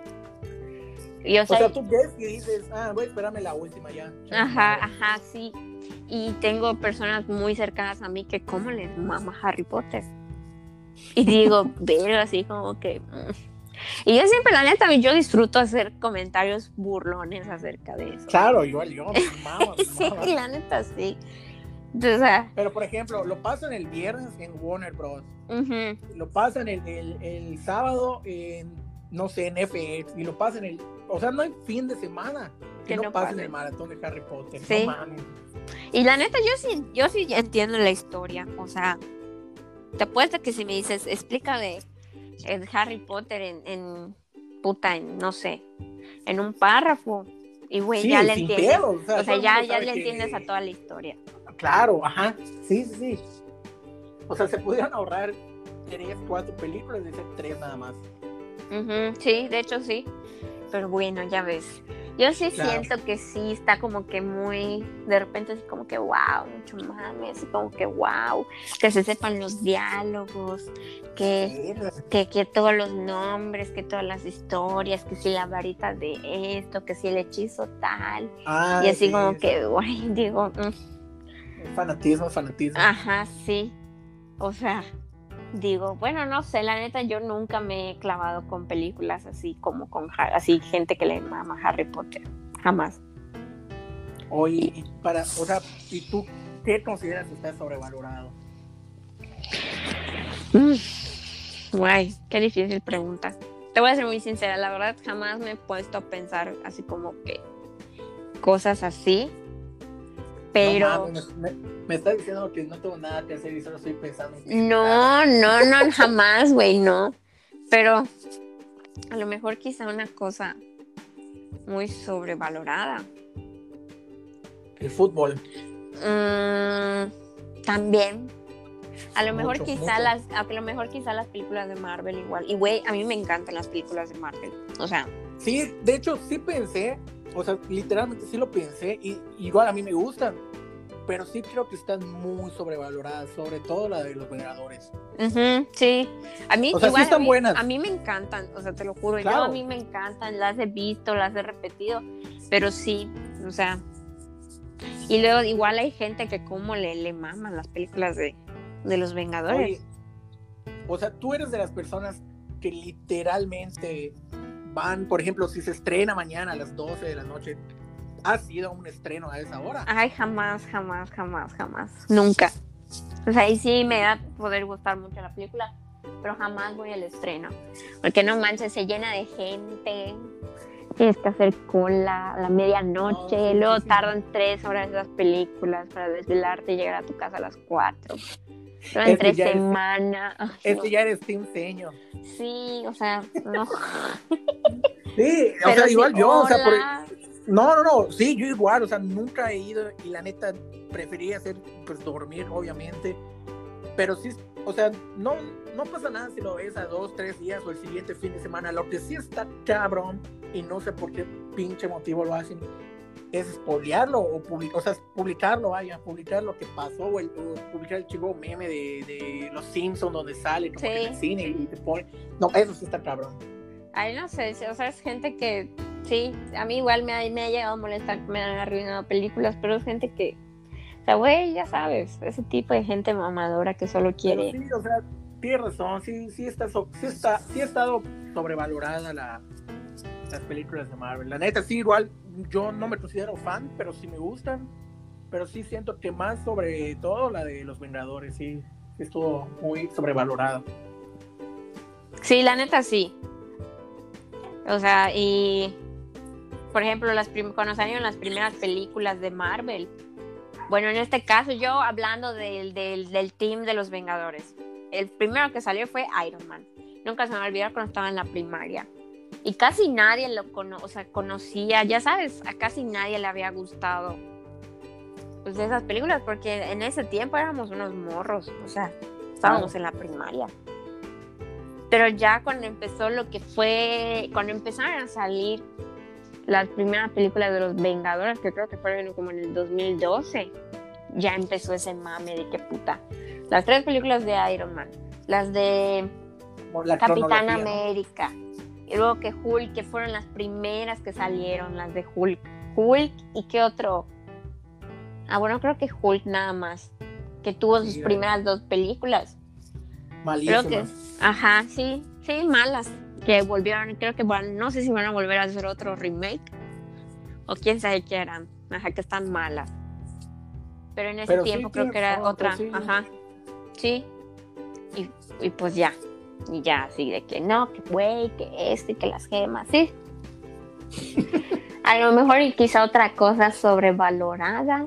Y o O sea, tú ves y dices, ah, voy a esperarme la última ya. Ajá, ajá, sí. Y tengo personas muy cercanas a mí que como les mama Harry Potter. Y digo, pero así como que... mm. Y yo siempre, la neta, yo disfruto hacer comentarios burlones acerca de eso. Claro, yo, me mama, Sí, mama. la neta, sí. O sea, Pero por ejemplo, lo pasan el viernes en Warner Bros. Lo pasan el, el, el sábado en, no sé, en FX. Y lo pasan el. O sea, no hay fin de semana que, Que no, no pasen pase. el maratón de Harry Potter. Sí. No mames. Y la neta, yo sí, yo sí entiendo la historia. O sea, te apuesto que si me dices, explícame el Harry Potter en, en puta, en, no sé, en un párrafo. Y güey, Sí, ya le entiendes. O sea, ya, ya le que- entiendes a toda la historia. Claro, ajá. Sí, sí, sí. O sea, se pudieran ahorrar tres, cuatro películas de ser tres nada más. Ujú, sí, de hecho sí. Pero bueno, ya ves. Yo sí Claro. siento que sí está como que muy, de repente así como que wow, mucho mames, así como que wow, que se sepan los diálogos, que, que, que todos los nombres, que todas las historias, que si la varita de esto, que si el hechizo tal. Ah, y así sí, como que, güey, digo, mm, Fanatismo, fanatismo. ajá, sí. O sea, digo, bueno, no sé, la neta, yo nunca me he clavado con películas así como con así gente que le mama Harry Potter. Jamás. Oye, para, o sea, ¿y tú qué consideras que está sobrevalorado? Mm, Guay, qué difícil pregunta. Te voy a ser muy sincera, la verdad jamás me he puesto a pensar así como que cosas así. Pero No, mames, me, me estás diciendo que no tengo nada que hacer y solo estoy pensando en no, no, no, jamás, güey, no. Pero a lo mejor quizá una cosa muy sobrevalorada. El fútbol. Mm, también. A lo mejor quizá mucho. las, a lo mejor quizá las películas de Marvel igual. Y güey, a mí me encantan las películas de Marvel. O sea, Sí, de hecho, sí pensé, o sea, literalmente sí lo pensé, y igual a mí me gustan, pero sí creo que están muy sobrevaloradas, sobre todo la de los Vengadores. sí. A mí O sea, sí igual a están mí- buenas. A mí me encantan, o sea, te lo juro, yo a mí me encantan, las he visto, las he repetido, pero sí, o sea. Y luego igual hay gente que como le, le maman las películas de, de los Vengadores. Oye, o sea, tú eres de las personas que literalmente van, por ejemplo, si se estrena mañana a las 12 de la noche, ¿ha sido un estreno a esa hora? Ay, jamás, jamás, jamás, jamás. Nunca. O sea, ahí sí me da poder gustar mucho la película, pero jamás voy al estreno. Porque no manches, se llena de gente. Tienes que hacer cola a la medianoche. No, sí, luego sí. tardan tres horas esas películas para desvelarte y llegar a tu casa a las cuatro. Entre es- semana. Es no. que ya eres Team Seño. Sí, o sea, no. Sí, o Pero sea, igual yo, o sea, por-. No, no, no, sí, yo igual, o sea, nunca he ido y la neta prefería hacer, pues dormir, obviamente, pero sí, o sea, no, no pasa nada si lo ves a dos, tres días o el siguiente fin de semana, lo que sí está cabrón y no sé por qué pinche motivo lo hacen, es spoilearlo o, publi- o sea, publicarlo, vaya, publicar lo que pasó o, el, o publicar el chivo meme de, de los Simpsons donde sale como Sí. que en el cine y te pone, no, eso sí está cabrón. Ay, no sé, o sea, es gente que, sí, a mí igual me ha, me ha llegado a molestar que me han arruinado películas, pero es gente que, o sea, güey, ya sabes, ese tipo de gente mamadora que solo Pero quiere. sí, o sea, tienes razón, sí, sí está, sí está, sí ha estado sobrevalorada la, las películas de Marvel. La neta, sí, igual, yo no me considero fan, pero sí me gustan. Pero sí siento que más sobre todo la de los Vengadores, sí, estuvo muy sobrevalorada. Sí, la neta sí. O sea, y por ejemplo, las cuando salieron las primeras películas de Marvel. Bueno, en este caso, yo hablando del, del, del team de los Vengadores. El primero que salió fue Iron Man. Nunca se me olvidó cuando estaba en la primaria. Y casi nadie lo cono o sea, conocía, ya sabes, a casi nadie le había gustado pues, de esas películas, porque en ese tiempo éramos unos morros, o sea, estábamos en la primaria. Pero ya cuando empezó lo que fue, cuando empezaron a salir las primeras películas de los Vengadores, que creo que fueron como en el 2012, ya empezó ese mame de que puta. Las tres películas de Iron Man, las de la Capitán ¿no? Y luego que Hulk, que fueron las primeras que salieron, las de Hulk. Hulk y qué otro. Ah, bueno, creo que Hulk nada más, que tuvo sus Sí, primeras dos películas. Malísimas. Creo que, ajá, sí, sí, malas. Que volvieron, creo que van, no sé si van a volver a hacer otro remake. O quién sabe qué eran. Ajá, que están malas. Pero en ese Pero sí tiempo creo que era otra. sí. Ajá. Sí. Y, y pues ya. Y ya, así de que no, que güey, que este, que las gemas, sí. a lo mejor y quizá otra cosa sobrevalorada.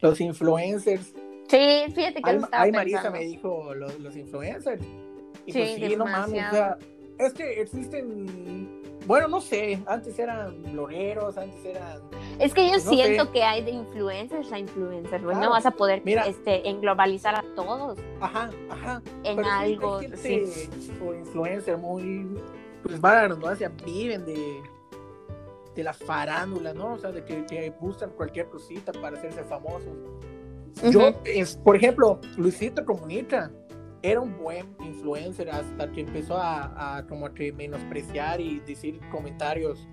Los influencers. Sí, fíjate que Ay, lo estaba ay, Marisa pensando. me dijo los, los influencers. Y Sí, pues sí, no mames. O sea, es que existen. Bueno, no sé. Antes eran blogueros, antes eran. Es que yo No siento sé. que hay de influencers a influencers, güey. No Claro. vas a poder Mira. este, englobalizar a todos Ajá, ajá. en Pero algo. Sí. o influencer muy. Pues va la redundancia, viven de. De la farándula, ¿no? O sea, de que, que buscan cualquier cosita para hacerse famosos. Yo, es, por ejemplo, Luisito Comunica era un buen influencer hasta que empezó a, a como que menospreciar y decir comentarios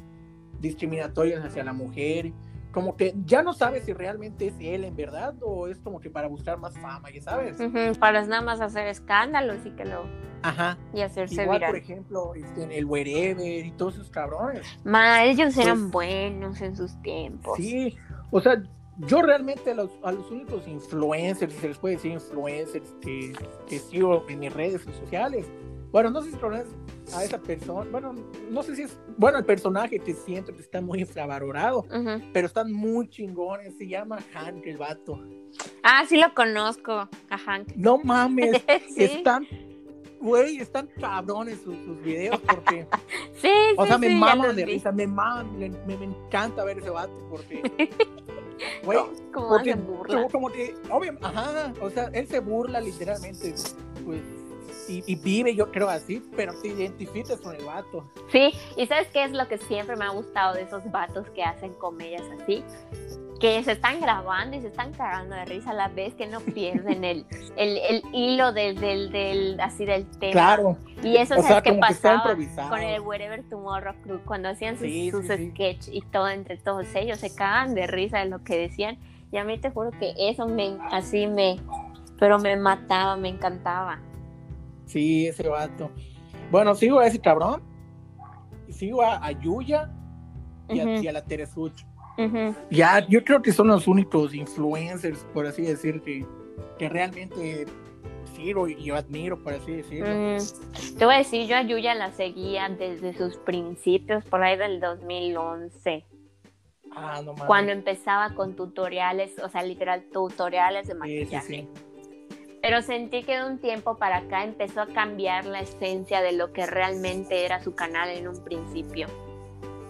discriminatorios hacia la mujer. Como que ya no sabes si realmente es él en verdad o es como que para buscar más fama, ya sabes. Ujú, Para nada más hacer escándalos y que lo Ajá. y hacerse Igual, por viral. ejemplo, este, el Wherever y todos esos cabrones. Ma, ellos eran Pues- buenos en sus tiempos. Sí, o sea, yo realmente a los, a los únicos influencers, si se les puede decir influencers, que, que sigo en mis redes sociales, bueno, no sé si conoces a esa persona, bueno, no sé si es, bueno, el personaje que siento que está muy infravalorado, pero están muy chingones, se llama Hank el vato. Ah, sí lo conozco, a Hank. No mames, sí, están, güey, están cabrones sus, sus videos porque, sí, o sí, sea, me sí, maman de vi. risa, me maman, me- me encanta ver ese vato porque, güey, Porque hacen burla. como, como que, obviamente, ajá, o sea, él se burla literalmente, pues, y, y vive, yo creo así, pero te identificas con el vato. Sí, y ¿sabes qué es lo que siempre me ha gustado de esos vatos que hacen comedias así? Que se están grabando y se están cagando de risa a la vez que no pierden el, el, el hilo del, del, del- así del tema. Claro, Y eso o ¿sabes sea, que pasaba con el Wherever Tomorrow Crew? Cuando hacían sus, Sí, sus sí, sketch y todo entre todos ellos, se cagan de risa de lo que decían. Y a mí te juro que eso me, así me, pero me mataba, me encantaba. Sí, ese vato. Bueno, sigo a ese cabrón, sigo a, a Yuya y, a, Ujú. y a la Ya, yo creo que son los únicos influencers, por así decir, que, que realmente sigo y yo admiro, por así decirlo. Te voy a decir, yo a Yuya la seguía desde sus principios, por ahí del 2011, Ah, no mames. cuando empezaba con tutoriales, o sea, literal, tutoriales de Sí, sí, maquillaje. sí. Pero sentí que de un tiempo para acá empezó a cambiar la esencia de lo que realmente era su canal en un principio.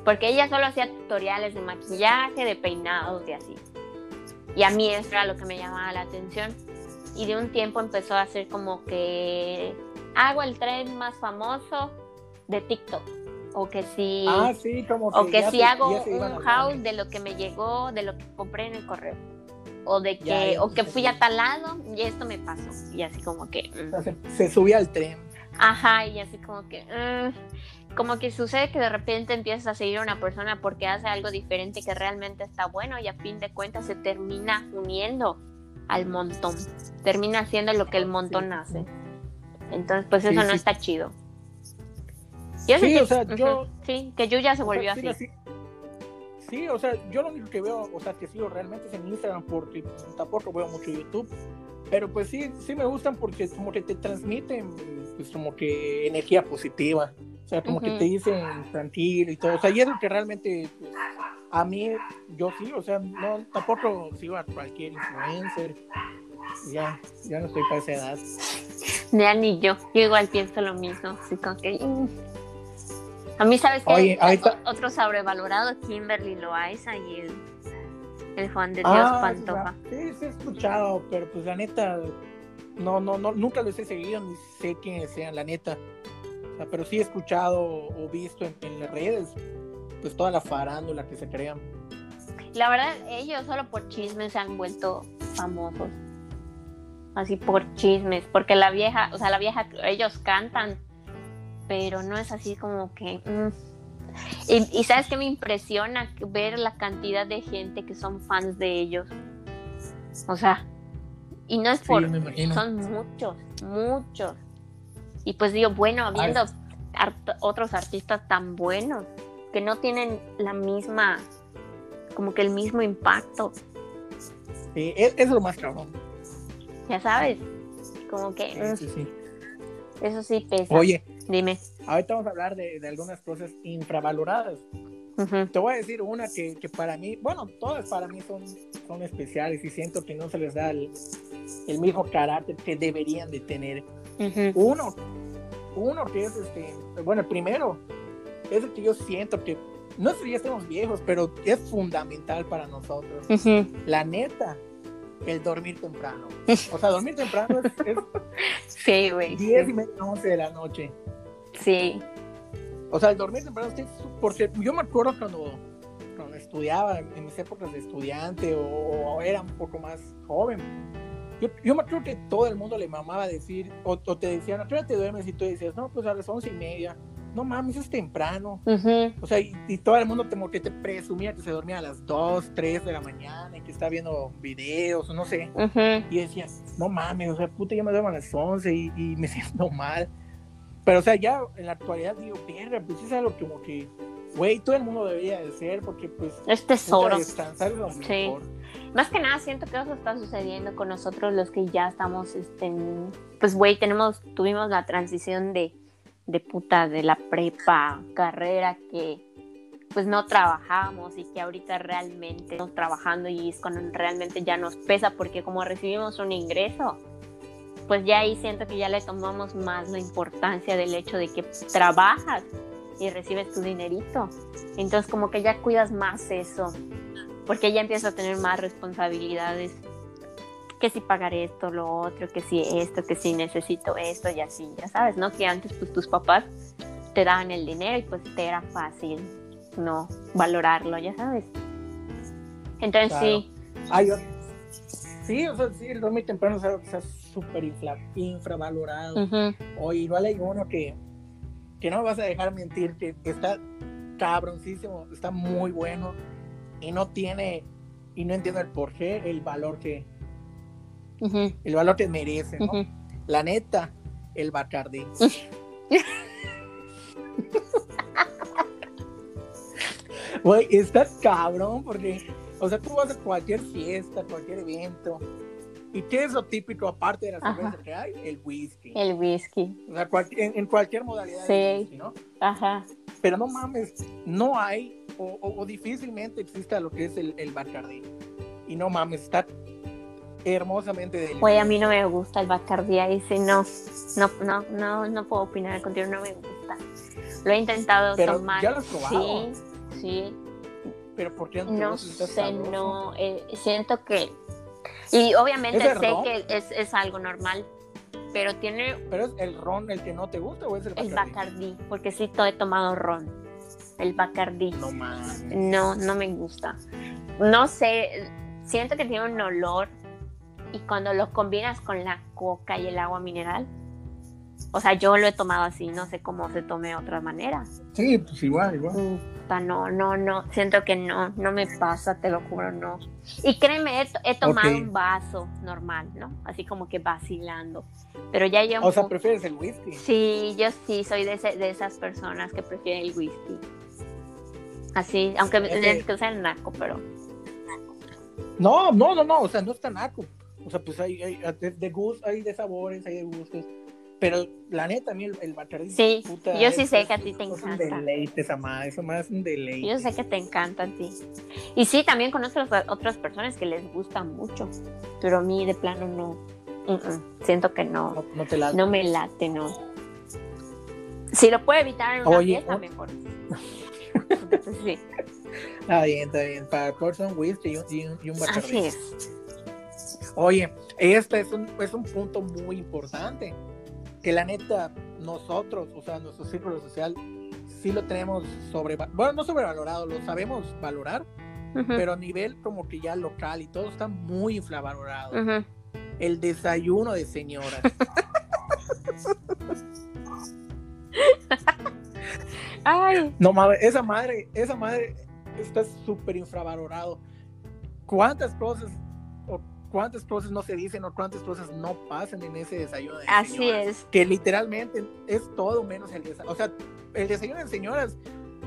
Porque ella solo hacía tutoriales de maquillaje, de peinados y así. Y a mí eso era lo que me llamaba la atención. Y de un tiempo empezó a hacer como que hago el tren más famoso de TikTok. O que si, Ah, sí, como que o que si se- hago un haul de lo que me llegó, de lo que compré en el correo. O de que, Ya, ya, o que fui a tal lado y esto me pasó. Y así como que. mm. O sea, se, se subía al tren. Ajá, y así como que. mm, como que sucede que de repente empiezas a seguir a una persona porque hace algo diferente que realmente está bueno y a fin de cuentas se termina uniendo al montón. Termina haciendo lo que el montón hace. Entonces, pues Sí, eso no sí. está chido. Yo Sí, sí, que, o sea, ujú, yo- sí, que Yuya se O sea, volvió sí, así. sí. Sí, o sea, yo lo único que veo, o sea, que sigo realmente es en Instagram porque tampoco veo mucho YouTube. Pero pues sí, sí me gustan porque como que te transmiten, pues como que energía positiva. O sea, como que te dicen tranquilo y todo. O sea, y es lo que realmente, pues, a mí, yo sí, o sea, no, tampoco sigo a cualquier influencer. Ya, ya no estoy para esa edad. Ya ni yo. Yo igual pienso lo mismo. Así como que. mm. A mí, ¿sabes qué? Oye, O- Otro sobrevalorado, Kimberly Loaiza y el, el Juan de Dios Ah, Pantoja. sí, sí he escuchado, pero pues la neta, no, no, no, nunca los he seguido ni sé quiénes sean, la neta. O sea, pero sí he escuchado o visto en, en las redes, pues toda la farándula que se crean. La verdad, ellos solo por chismes se han vuelto famosos. Así por chismes. Porque la vieja, o sea, la vieja, ellos cantan, pero no es así como que. mm. Y, y sabes que me impresiona ver la cantidad de gente que son fans de ellos. O sea, Y no es por... son muchos, muchos. Y pues digo, bueno, viendo art- otros artistas tan buenos que no tienen la misma, como que el mismo impacto, Sí, es, es lo más cabrón. ya sabes, como que Sí, sí, sí. eso sí pesa. Oye, Dime. ahorita vamos a hablar de, de algunas cosas infravaloradas. Te voy a decir una que, que para mí, bueno, todas para mí son, son especiales y siento que no se les da el, el mismo carácter que deberían de tener. Uno, uno que es este, bueno, el primero es el que yo siento que no sé si ya estamos viejos, pero es fundamental para nosotros. La neta, el dormir temprano. O sea, dormir temprano es, es Sí, güey. 10 y media, 11 de la noche. sí. O sea, el dormir temprano, sí, porque yo me acuerdo cuando, cuando estudiaba, en mis épocas de estudiante o, o era un poco más joven, yo, yo me acuerdo que todo el mundo le mamaba decir, o, o te decían, ¿a qué hora te duermes? Y tú decías, no, pues a las once y media. No mames, es temprano. Ujú, O sea, y, y todo el mundo como que te presumía que se dormía a las 2, 3 de la mañana y que está viendo videos, no sé. ujú. Y yo decía, no mames, o sea, puta, yo me duermo a las 11 y, y me siento mal. Pero, o sea, ya en la actualidad digo, verga, pues es algo como que, güey, todo el mundo debería de ser, porque pues, Es tesoro. descansar es lo Sí. Más que nada siento que eso está sucediendo con nosotros los que ya estamos, este, pues güey, tenemos, tuvimos la transición de, de puta, de la prepa, carrera, que pues no trabajamos y que ahorita realmente estamos trabajando y es cuando realmente ya nos pesa porque como recibimos un ingreso, pues ya ahí siento que ya le tomamos más la importancia del hecho de que trabajas y recibes tu dinerito. Entonces como que ya cuidas más eso porque ya empiezo a tener más responsabilidades. Que si pagar esto, lo otro, que si esto, que si necesito esto y así, ya sabes, ¿no? Que antes pues tus papás te daban el dinero y pues te era fácil no valorarlo, ya sabes. Entonces Claro. sí, Ay, yo- sí, o sea, sí, el dormir temprano es algo que está súper infravalorado. ujú, O igual hay uno que, que no me vas a dejar mentir, que está cabroncísimo, está muy bueno y no tiene, y no entiendo el por qué, el valor que, ujú, el valor que merece, ¿no? ujú. La neta, el Bacardí. Güey, está cabrón porque, o sea, tú vas a cualquier fiesta, cualquier evento, ¿y qué es lo típico aparte de la Ajá. cerveza que hay? El whisky. el whisky. O sea, cual- en, en cualquier modalidad Sí. de whisky, ¿no? Ajá. Pero no mames, no hay, o, o- o difícilmente exista lo que es el, el Bacardí. Y no mames, está hermosamente delicioso. Güey, a mí no me gusta el Bacardi ahí sí, no, no, no, no, no puedo opinar contigo, no me gusta. Lo he intentado Pero tomar. ya lo has probado. Sí, sí, Pero ¿por qué no no sé, sabroso. no, eh, siento que, y obviamente ¿Es de sé ron? que es, es algo normal, pero tiene ¿Pero es el ron el que no te gusta o es el Bacardí? el Bacardi, porque sí to- he tomado ron, el Bacardi, No no, no me gusta, no sé, siento que tiene un olor y cuando lo combinas con la coca y el agua mineral, o sea, yo lo he tomado así, no sé cómo se tome de otra manera. Sí, pues igual, igual. Mm, no, no, no, siento que no, no me pasa, te lo juro, no. Y créeme, he, he tomado un vaso normal, ¿no? Así como que vacilando. Pero ya yo... O sea, prefieres el whisky. Sí, yo sí soy de, ese- de esas personas que prefieren el whisky. Así, aunque Es es que- sea el naco, pero... No, no, no, no, o sea, no está naco. O sea, pues hay, hay de, de gusto, hay de sabores, hay de gustos. Pero la neta, a mí el, el Bacardí. Sí, puta, yo sí es- sé que a ti te es encanta. un deleite esa madre, eso más es un deleite. Yo sé que te encanta a ti. Y sí, también conozco a otras personas que les gusta mucho, pero a mí de plano no. Siento que no. No, no te la. No me late, no. Si lo puedo evitar en una Oye, fiesta, mejor. Entonces, sí, Está bien, está bien. Para Corson whisky y un, y un, y un así es. Oye, este es un, es un punto muy importante. Que la neta, nosotros, o sea, nuestro círculo social, sí lo tenemos sobre. Bueno, no sobrevalorado, lo sabemos valorar, pero a nivel como que ya local y todo está muy infravalorado. El desayuno de señoras. Ay, No mames, esa madre, esa madre está súper infravalorado. ¿Cuántas cosas o cuántas cosas no se dicen o cuántas cosas no pasan en ese desayuno de Así señoras? es. Que literalmente es todo menos el desayuno. O sea, el desayuno de señoras,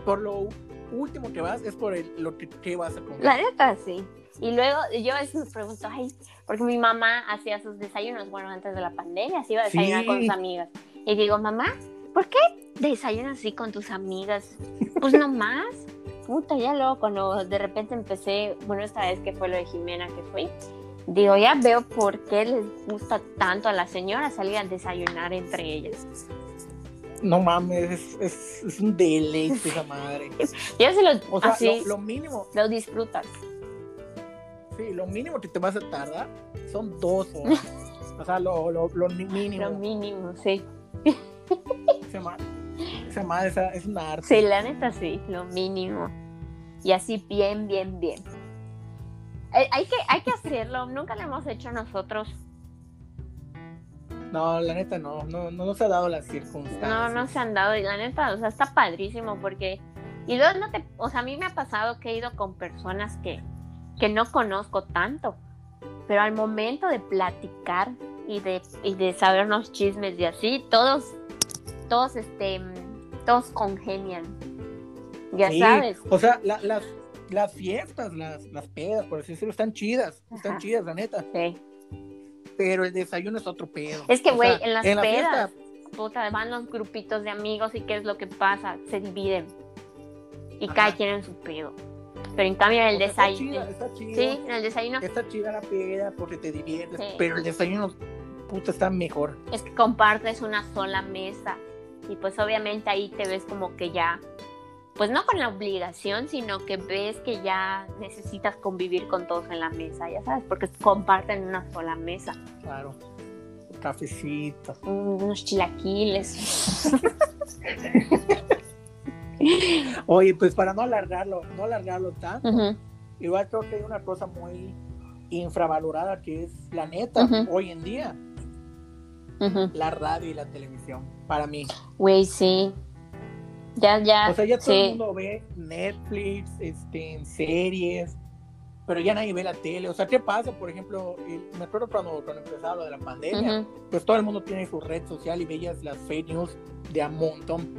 por lo último que vas, es por el, lo que, que vas a comer. La neta, sí. Y luego yo a veces me pregunto, ay, porque mi mamá hacía sus desayunos, bueno, antes de la pandemia, se iba a desayunar Sí. con sus amigas. Y digo, mamá, ¿por qué desayunas así con tus amigas? Pues no más. Puta, ya luego cuando de repente empecé, bueno, esta vez que fue lo de Jimena que fui, digo, ya veo por qué les gusta tanto a las señoras salir a desayunar entre ellas. No mames, es, es, es un deleite esa madre. Yo se lo, O sea, así, lo, lo mínimo, lo disfrutas. sí, lo mínimo que te vas a tardar son dos horas. O sea, lo, lo, lo mínimo. Lo mínimo, sí. Esa madre, esa madre esa- es un arte. Sí, la neta sí, lo mínimo. Y así bien, bien, bien. Hay que, hay que hacerlo, nunca lo hemos hecho nosotros. No, la neta no, no, no nos ha dado las circunstancias. No, no se han dado y la neta, o sea, está padrísimo porque... Y luego no te... O sea, a mí me ha pasado que he ido con personas que, que no conozco tanto, pero al momento de platicar y de, y de saber unos chismes y así, todos, todos, este, todos congenian. Ya Sí, sabes. O sea, la- las, las fiestas, las, las pedas, por así decirlo, están chidas. Están chidas, la neta. Sí. Pero el desayuno es otro pedo. Es que, güey, en las la pedas, puta, van los grupitos de amigos y qué es lo que pasa, se dividen. Y Ajá. cada quien en su pedo. Pero en cambio en el o sea, está desayuno. chida, está chida. Sí, en el desayuno Está chida la peda porque te diviertes. Sí. Pero el desayuno, puta, está mejor. es que compartes una sola mesa. Y pues obviamente ahí te ves como que ya, pues no con la obligación, sino que ves que ya necesitas convivir con todos en la mesa, ya sabes, porque comparten una sola mesa. Claro. Cafecito. Mm, Unos chilaquiles. Oye, pues para no alargarlo, no alargarlo tanto, igual creo que hay una cosa muy infravalorada que es la neta hoy en día, la radio y la televisión, para mí. Güey, sí. Ya, ya. O sea, ya todo el mundo ve Netflix, este, en series, pero ya nadie ve la tele. O sea, ¿qué pasa? Por ejemplo, el- me acuerdo cuando, cuando empezaba lo de la pandemia, pues todo el mundo tiene su red social y veías las fake news de a montón.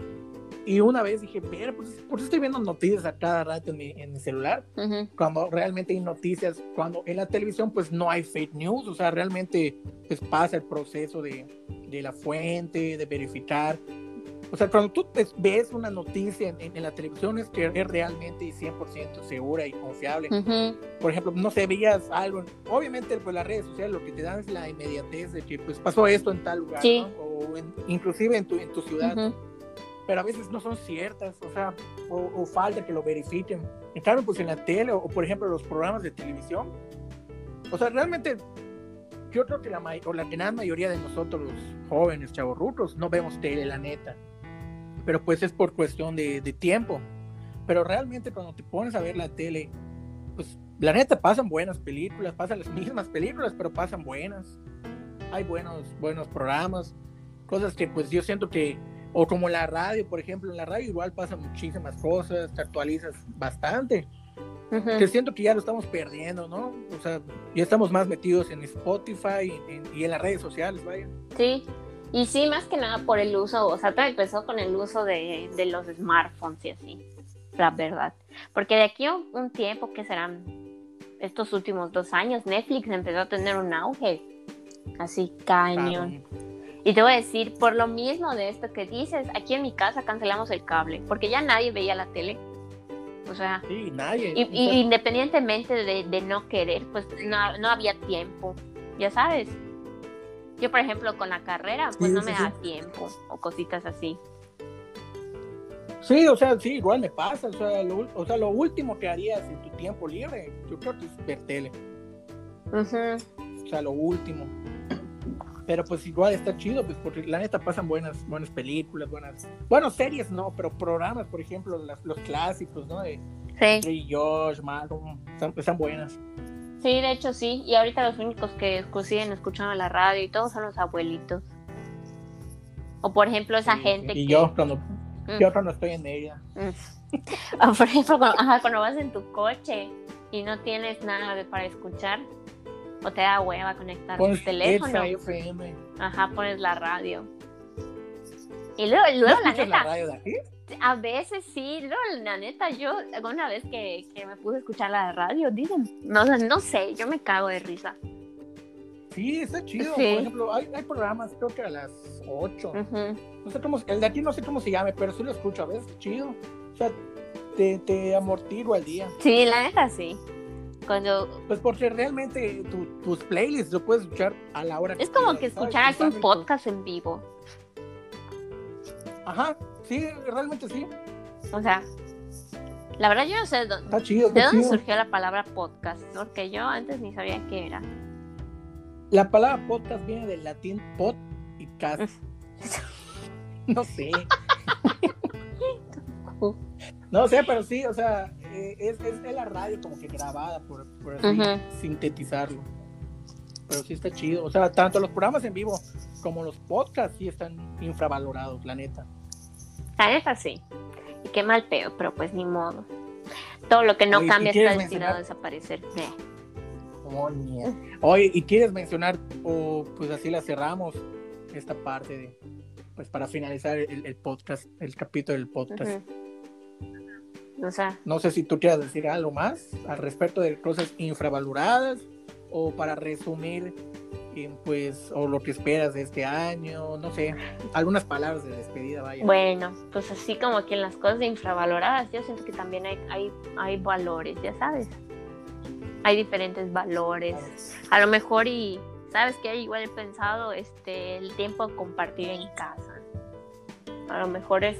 Y una vez dije, pero pues, ¿por qué estoy viendo noticias a cada rato en mi, en mi celular? Ujú. Cuando realmente hay noticias, cuando en la televisión pues no hay fake news, o sea, realmente pues pasa el proceso de, de la fuente, de verificar. O sea, cuando tú pues, ves una noticia en, en la televisión es que es realmente y 100% segura y confiable. Ujú. Por ejemplo, no sé, veías algo, obviamente pues las redes sociales lo que te dan es la inmediatez de que pues pasó esto en tal lugar, Sí. ¿no? o en- inclusive en tu, en tu ciudad, Ujú. Pero a veces no son ciertas, o sea, o, o falta que lo verifiquen. En cambio, pues en la tele o, por ejemplo los programas de televisión, o sea, realmente yo creo que la, o la gran mayoría de nosotros los jóvenes chavorrucos no vemos tele, la neta, pero pues es por cuestión de, de tiempo. Pero realmente cuando te pones a ver la tele, pues la neta pasan buenas películas, pasan las mismas películas, pero pasan buenas. Hay buenos, buenos programas, cosas que pues yo siento que, o como la radio, por ejemplo, en la radio igual pasan muchísimas cosas, te actualizas bastante. Que siento que ya lo estamos perdiendo, ¿no? O sea, ya estamos más metidos en Spotify y en, y en las redes sociales, vaya. Sí, y sí, más que nada por el uso, o sea, todo empezó con el uso de, de los smartphones y así, la verdad. Porque de aquí a un, un tiempo, que serán estos últimos dos años, Netflix empezó a tener un auge, así cañón. Y te voy a decir, por lo mismo de esto que dices, aquí en mi casa cancelamos el cable, porque ya nadie veía la tele. O sea, Sí, nadie. y, independientemente de, de no querer, pues no, no había tiempo, ya sabes. Yo, por ejemplo, con la carrera, pues Sí, no me sí. da tiempo o cositas así. Sí, o sea, sí, igual me pasa. O sea, lo, o sea, lo último que harías en tu tiempo libre, yo creo que es ver tele. O sea, lo último. Pero pues igual está chido, pues porque la neta pasan buenas, buenas películas, buenas, bueno, series no, pero programas, por ejemplo, las- los clásicos, ¿no? De Sí, Ray George, Malcolm, están, están buenas. sí, de hecho sí. Y ahorita los únicos que siguen escuchando la radio y todo son los abuelitos. O por ejemplo, esa Sí, gente Y que... yo cuando, Mm. yo cuando estoy en ella. Mm. O por ejemplo, cuando, ajá, cuando vas en tu coche y no tienes nada de- para escuchar, o te da hueva conectar Pones tu teléfono. FM. Ajá, pones la radio. Y luego, luego ¿No la escuchas la neta, radio de aquí? a veces sí, luego la neta, yo una vez que, que me puse a escuchar la radio, dicen, no, no sé, yo me cago de risa. Sí, está chido. Sí. Por ejemplo, hay, hay programas, creo que a las 8. Ujú. No sé cómo, el de aquí no sé cómo se llame, pero sí lo escucho a veces, chido. O sea, te, te amortigo al día. Sí, la neta sí. Cuando Pues porque realmente tu- tus playlists lo puedes escuchar a la hora es como que ¿sabes? escuchar aquí un podcast en vivo. Ajá, sí, realmente sí. O sea, la verdad yo no sé de dónde, Está chido. de dónde chido. surgió la palabra podcast, porque yo antes ni sabía qué era. La palabra podcast viene del latín pod y cast. no sé. no sé, pero sí, o sea, eh, es, es, es la radio como que grabada, por, por así sintetizarlo. Pero sí está chido. O sea, tanto los programas en vivo como los podcasts sí están infravalorados, la neta. La neta sí. Y qué mal pedo, pero pues ni modo. Todo lo que no Oye, ¿y cambia está destinado a desaparecer. Oh. Oye, ¿y quieres mencionar, o pues así la cerramos, esta parte de, pues para finalizar el, el podcast, el capítulo del podcast? O sea, No sé si tú quieras decir algo más al respecto de cosas infravaloradas o para resumir, pues, o lo que esperas de este año, no sé, algunas palabras de despedida, vaya. bueno, pues así como que en las cosas infravaloradas, yo siento que también hay, hay, hay valores, ya sabes. Hay diferentes valores. A lo mejor y, ¿sabes qué? Igual he pensado este, el tiempo a compartir en casa. A lo mejor es,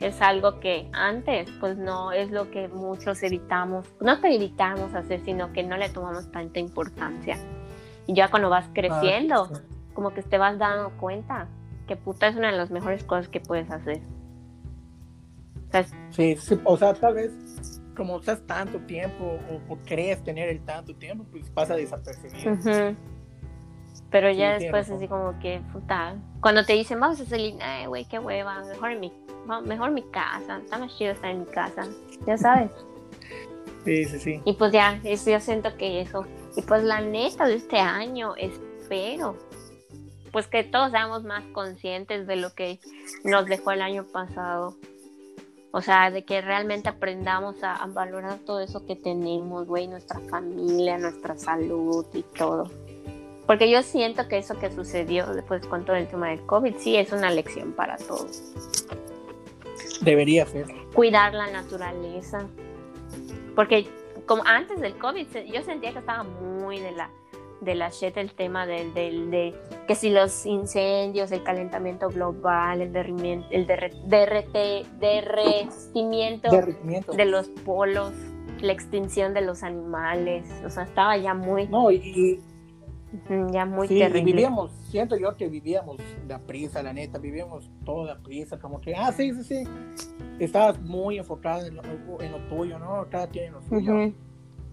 es algo que antes, pues no es lo que muchos evitamos. No que evitamos hacer, sino que no le tomamos tanta importancia. Y ya cuando vas creciendo, Ah, sí. como que te vas dando cuenta que puta es una de las mejores cosas que puedes hacer. O sea, Sí, sí, o sea, tal vez como estás tanto tiempo o, o crees tener el tanto tiempo, pues pasa desapercibido. Ujú. Pero ya después así como que, puta, cuando te dicen, vamos a salir, ay, güey, qué hueva, mejor en mi, mejor mi casa, está más chido estar en mi casa, ya sabes. Sí, sí, sí. Y pues ya, eso, yo siento que eso, y pues la neta de este año, espero, pues que todos seamos más conscientes de lo que nos dejó el año pasado. O sea, de que realmente aprendamos a, a valorar todo eso que tenemos, güey, nuestra familia, nuestra salud y todo. Porque yo siento que eso que sucedió después con todo el tema del COVID, sí es una lección para todos. Debería ser. Cuidar la naturaleza. Porque como antes del COVID, yo sentía que estaba muy de la de la shit el tema del, del- de que si los incendios, el calentamiento global, el derrimiento, el derre- derrete- derretimiento Derretimiento. de los polos, la extinción de los animales, o sea, estaba ya muy, No, y, ya muy sí, y terrible. vivíamos, siento yo que vivíamos de prisa, la neta, vivíamos toda prisa, como que, ah, sí, sí, sí. Estabas muy enfocado en lo, en lo tuyo, ¿no? Cada quien en lo suyo. Ujú,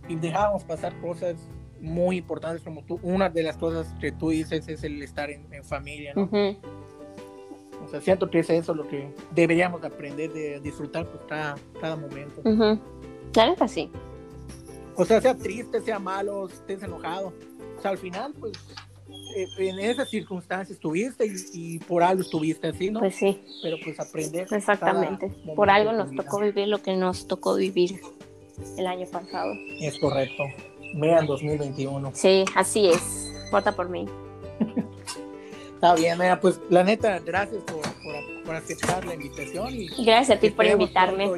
y dejábamos pasar cosas muy importantes como tú. Una de las cosas que tú dices es el estar en, en familia, ¿no? ujú. O sea, siento que es eso lo que deberíamos aprender de disfrutar pues, cada, cada momento. Ujú. La neta sí. O sea, sea triste, sea malo, estés enojado. O sea, al final, pues, eh, en esas circunstancias estuviste y, y por algo estuviste así, ¿no? Pues sí, Pero pues aprender. exactamente. Por algo nos tocó vivir lo que nos tocó vivir el año pasado. Es correcto. Vean 2021. Sí, así es. Vota por mí. Está bien, mira, pues la neta, gracias por, por, por aceptar la invitación y Gracias a ti por invitarme.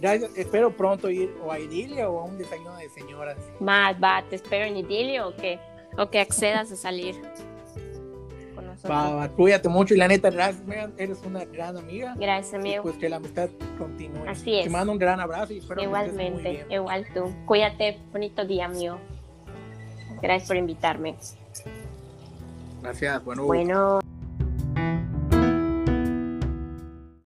Gracias- espero pronto ir o a Idilia o a un desayuno de señoras. Más, va, te espero en idilio o que, o que accedas a salir con nosotros. Va, va, cuídate mucho y la neta, gracias, eres una gran amiga. Gracias, amigo. pues que la amistad continúe. Así es. Te mando un gran abrazo y espero que estés muy Igualmente, bien. igual tú. Cuídate, bonito día, amigo. Gracias por invitarme. Gracias, bueno. Bueno.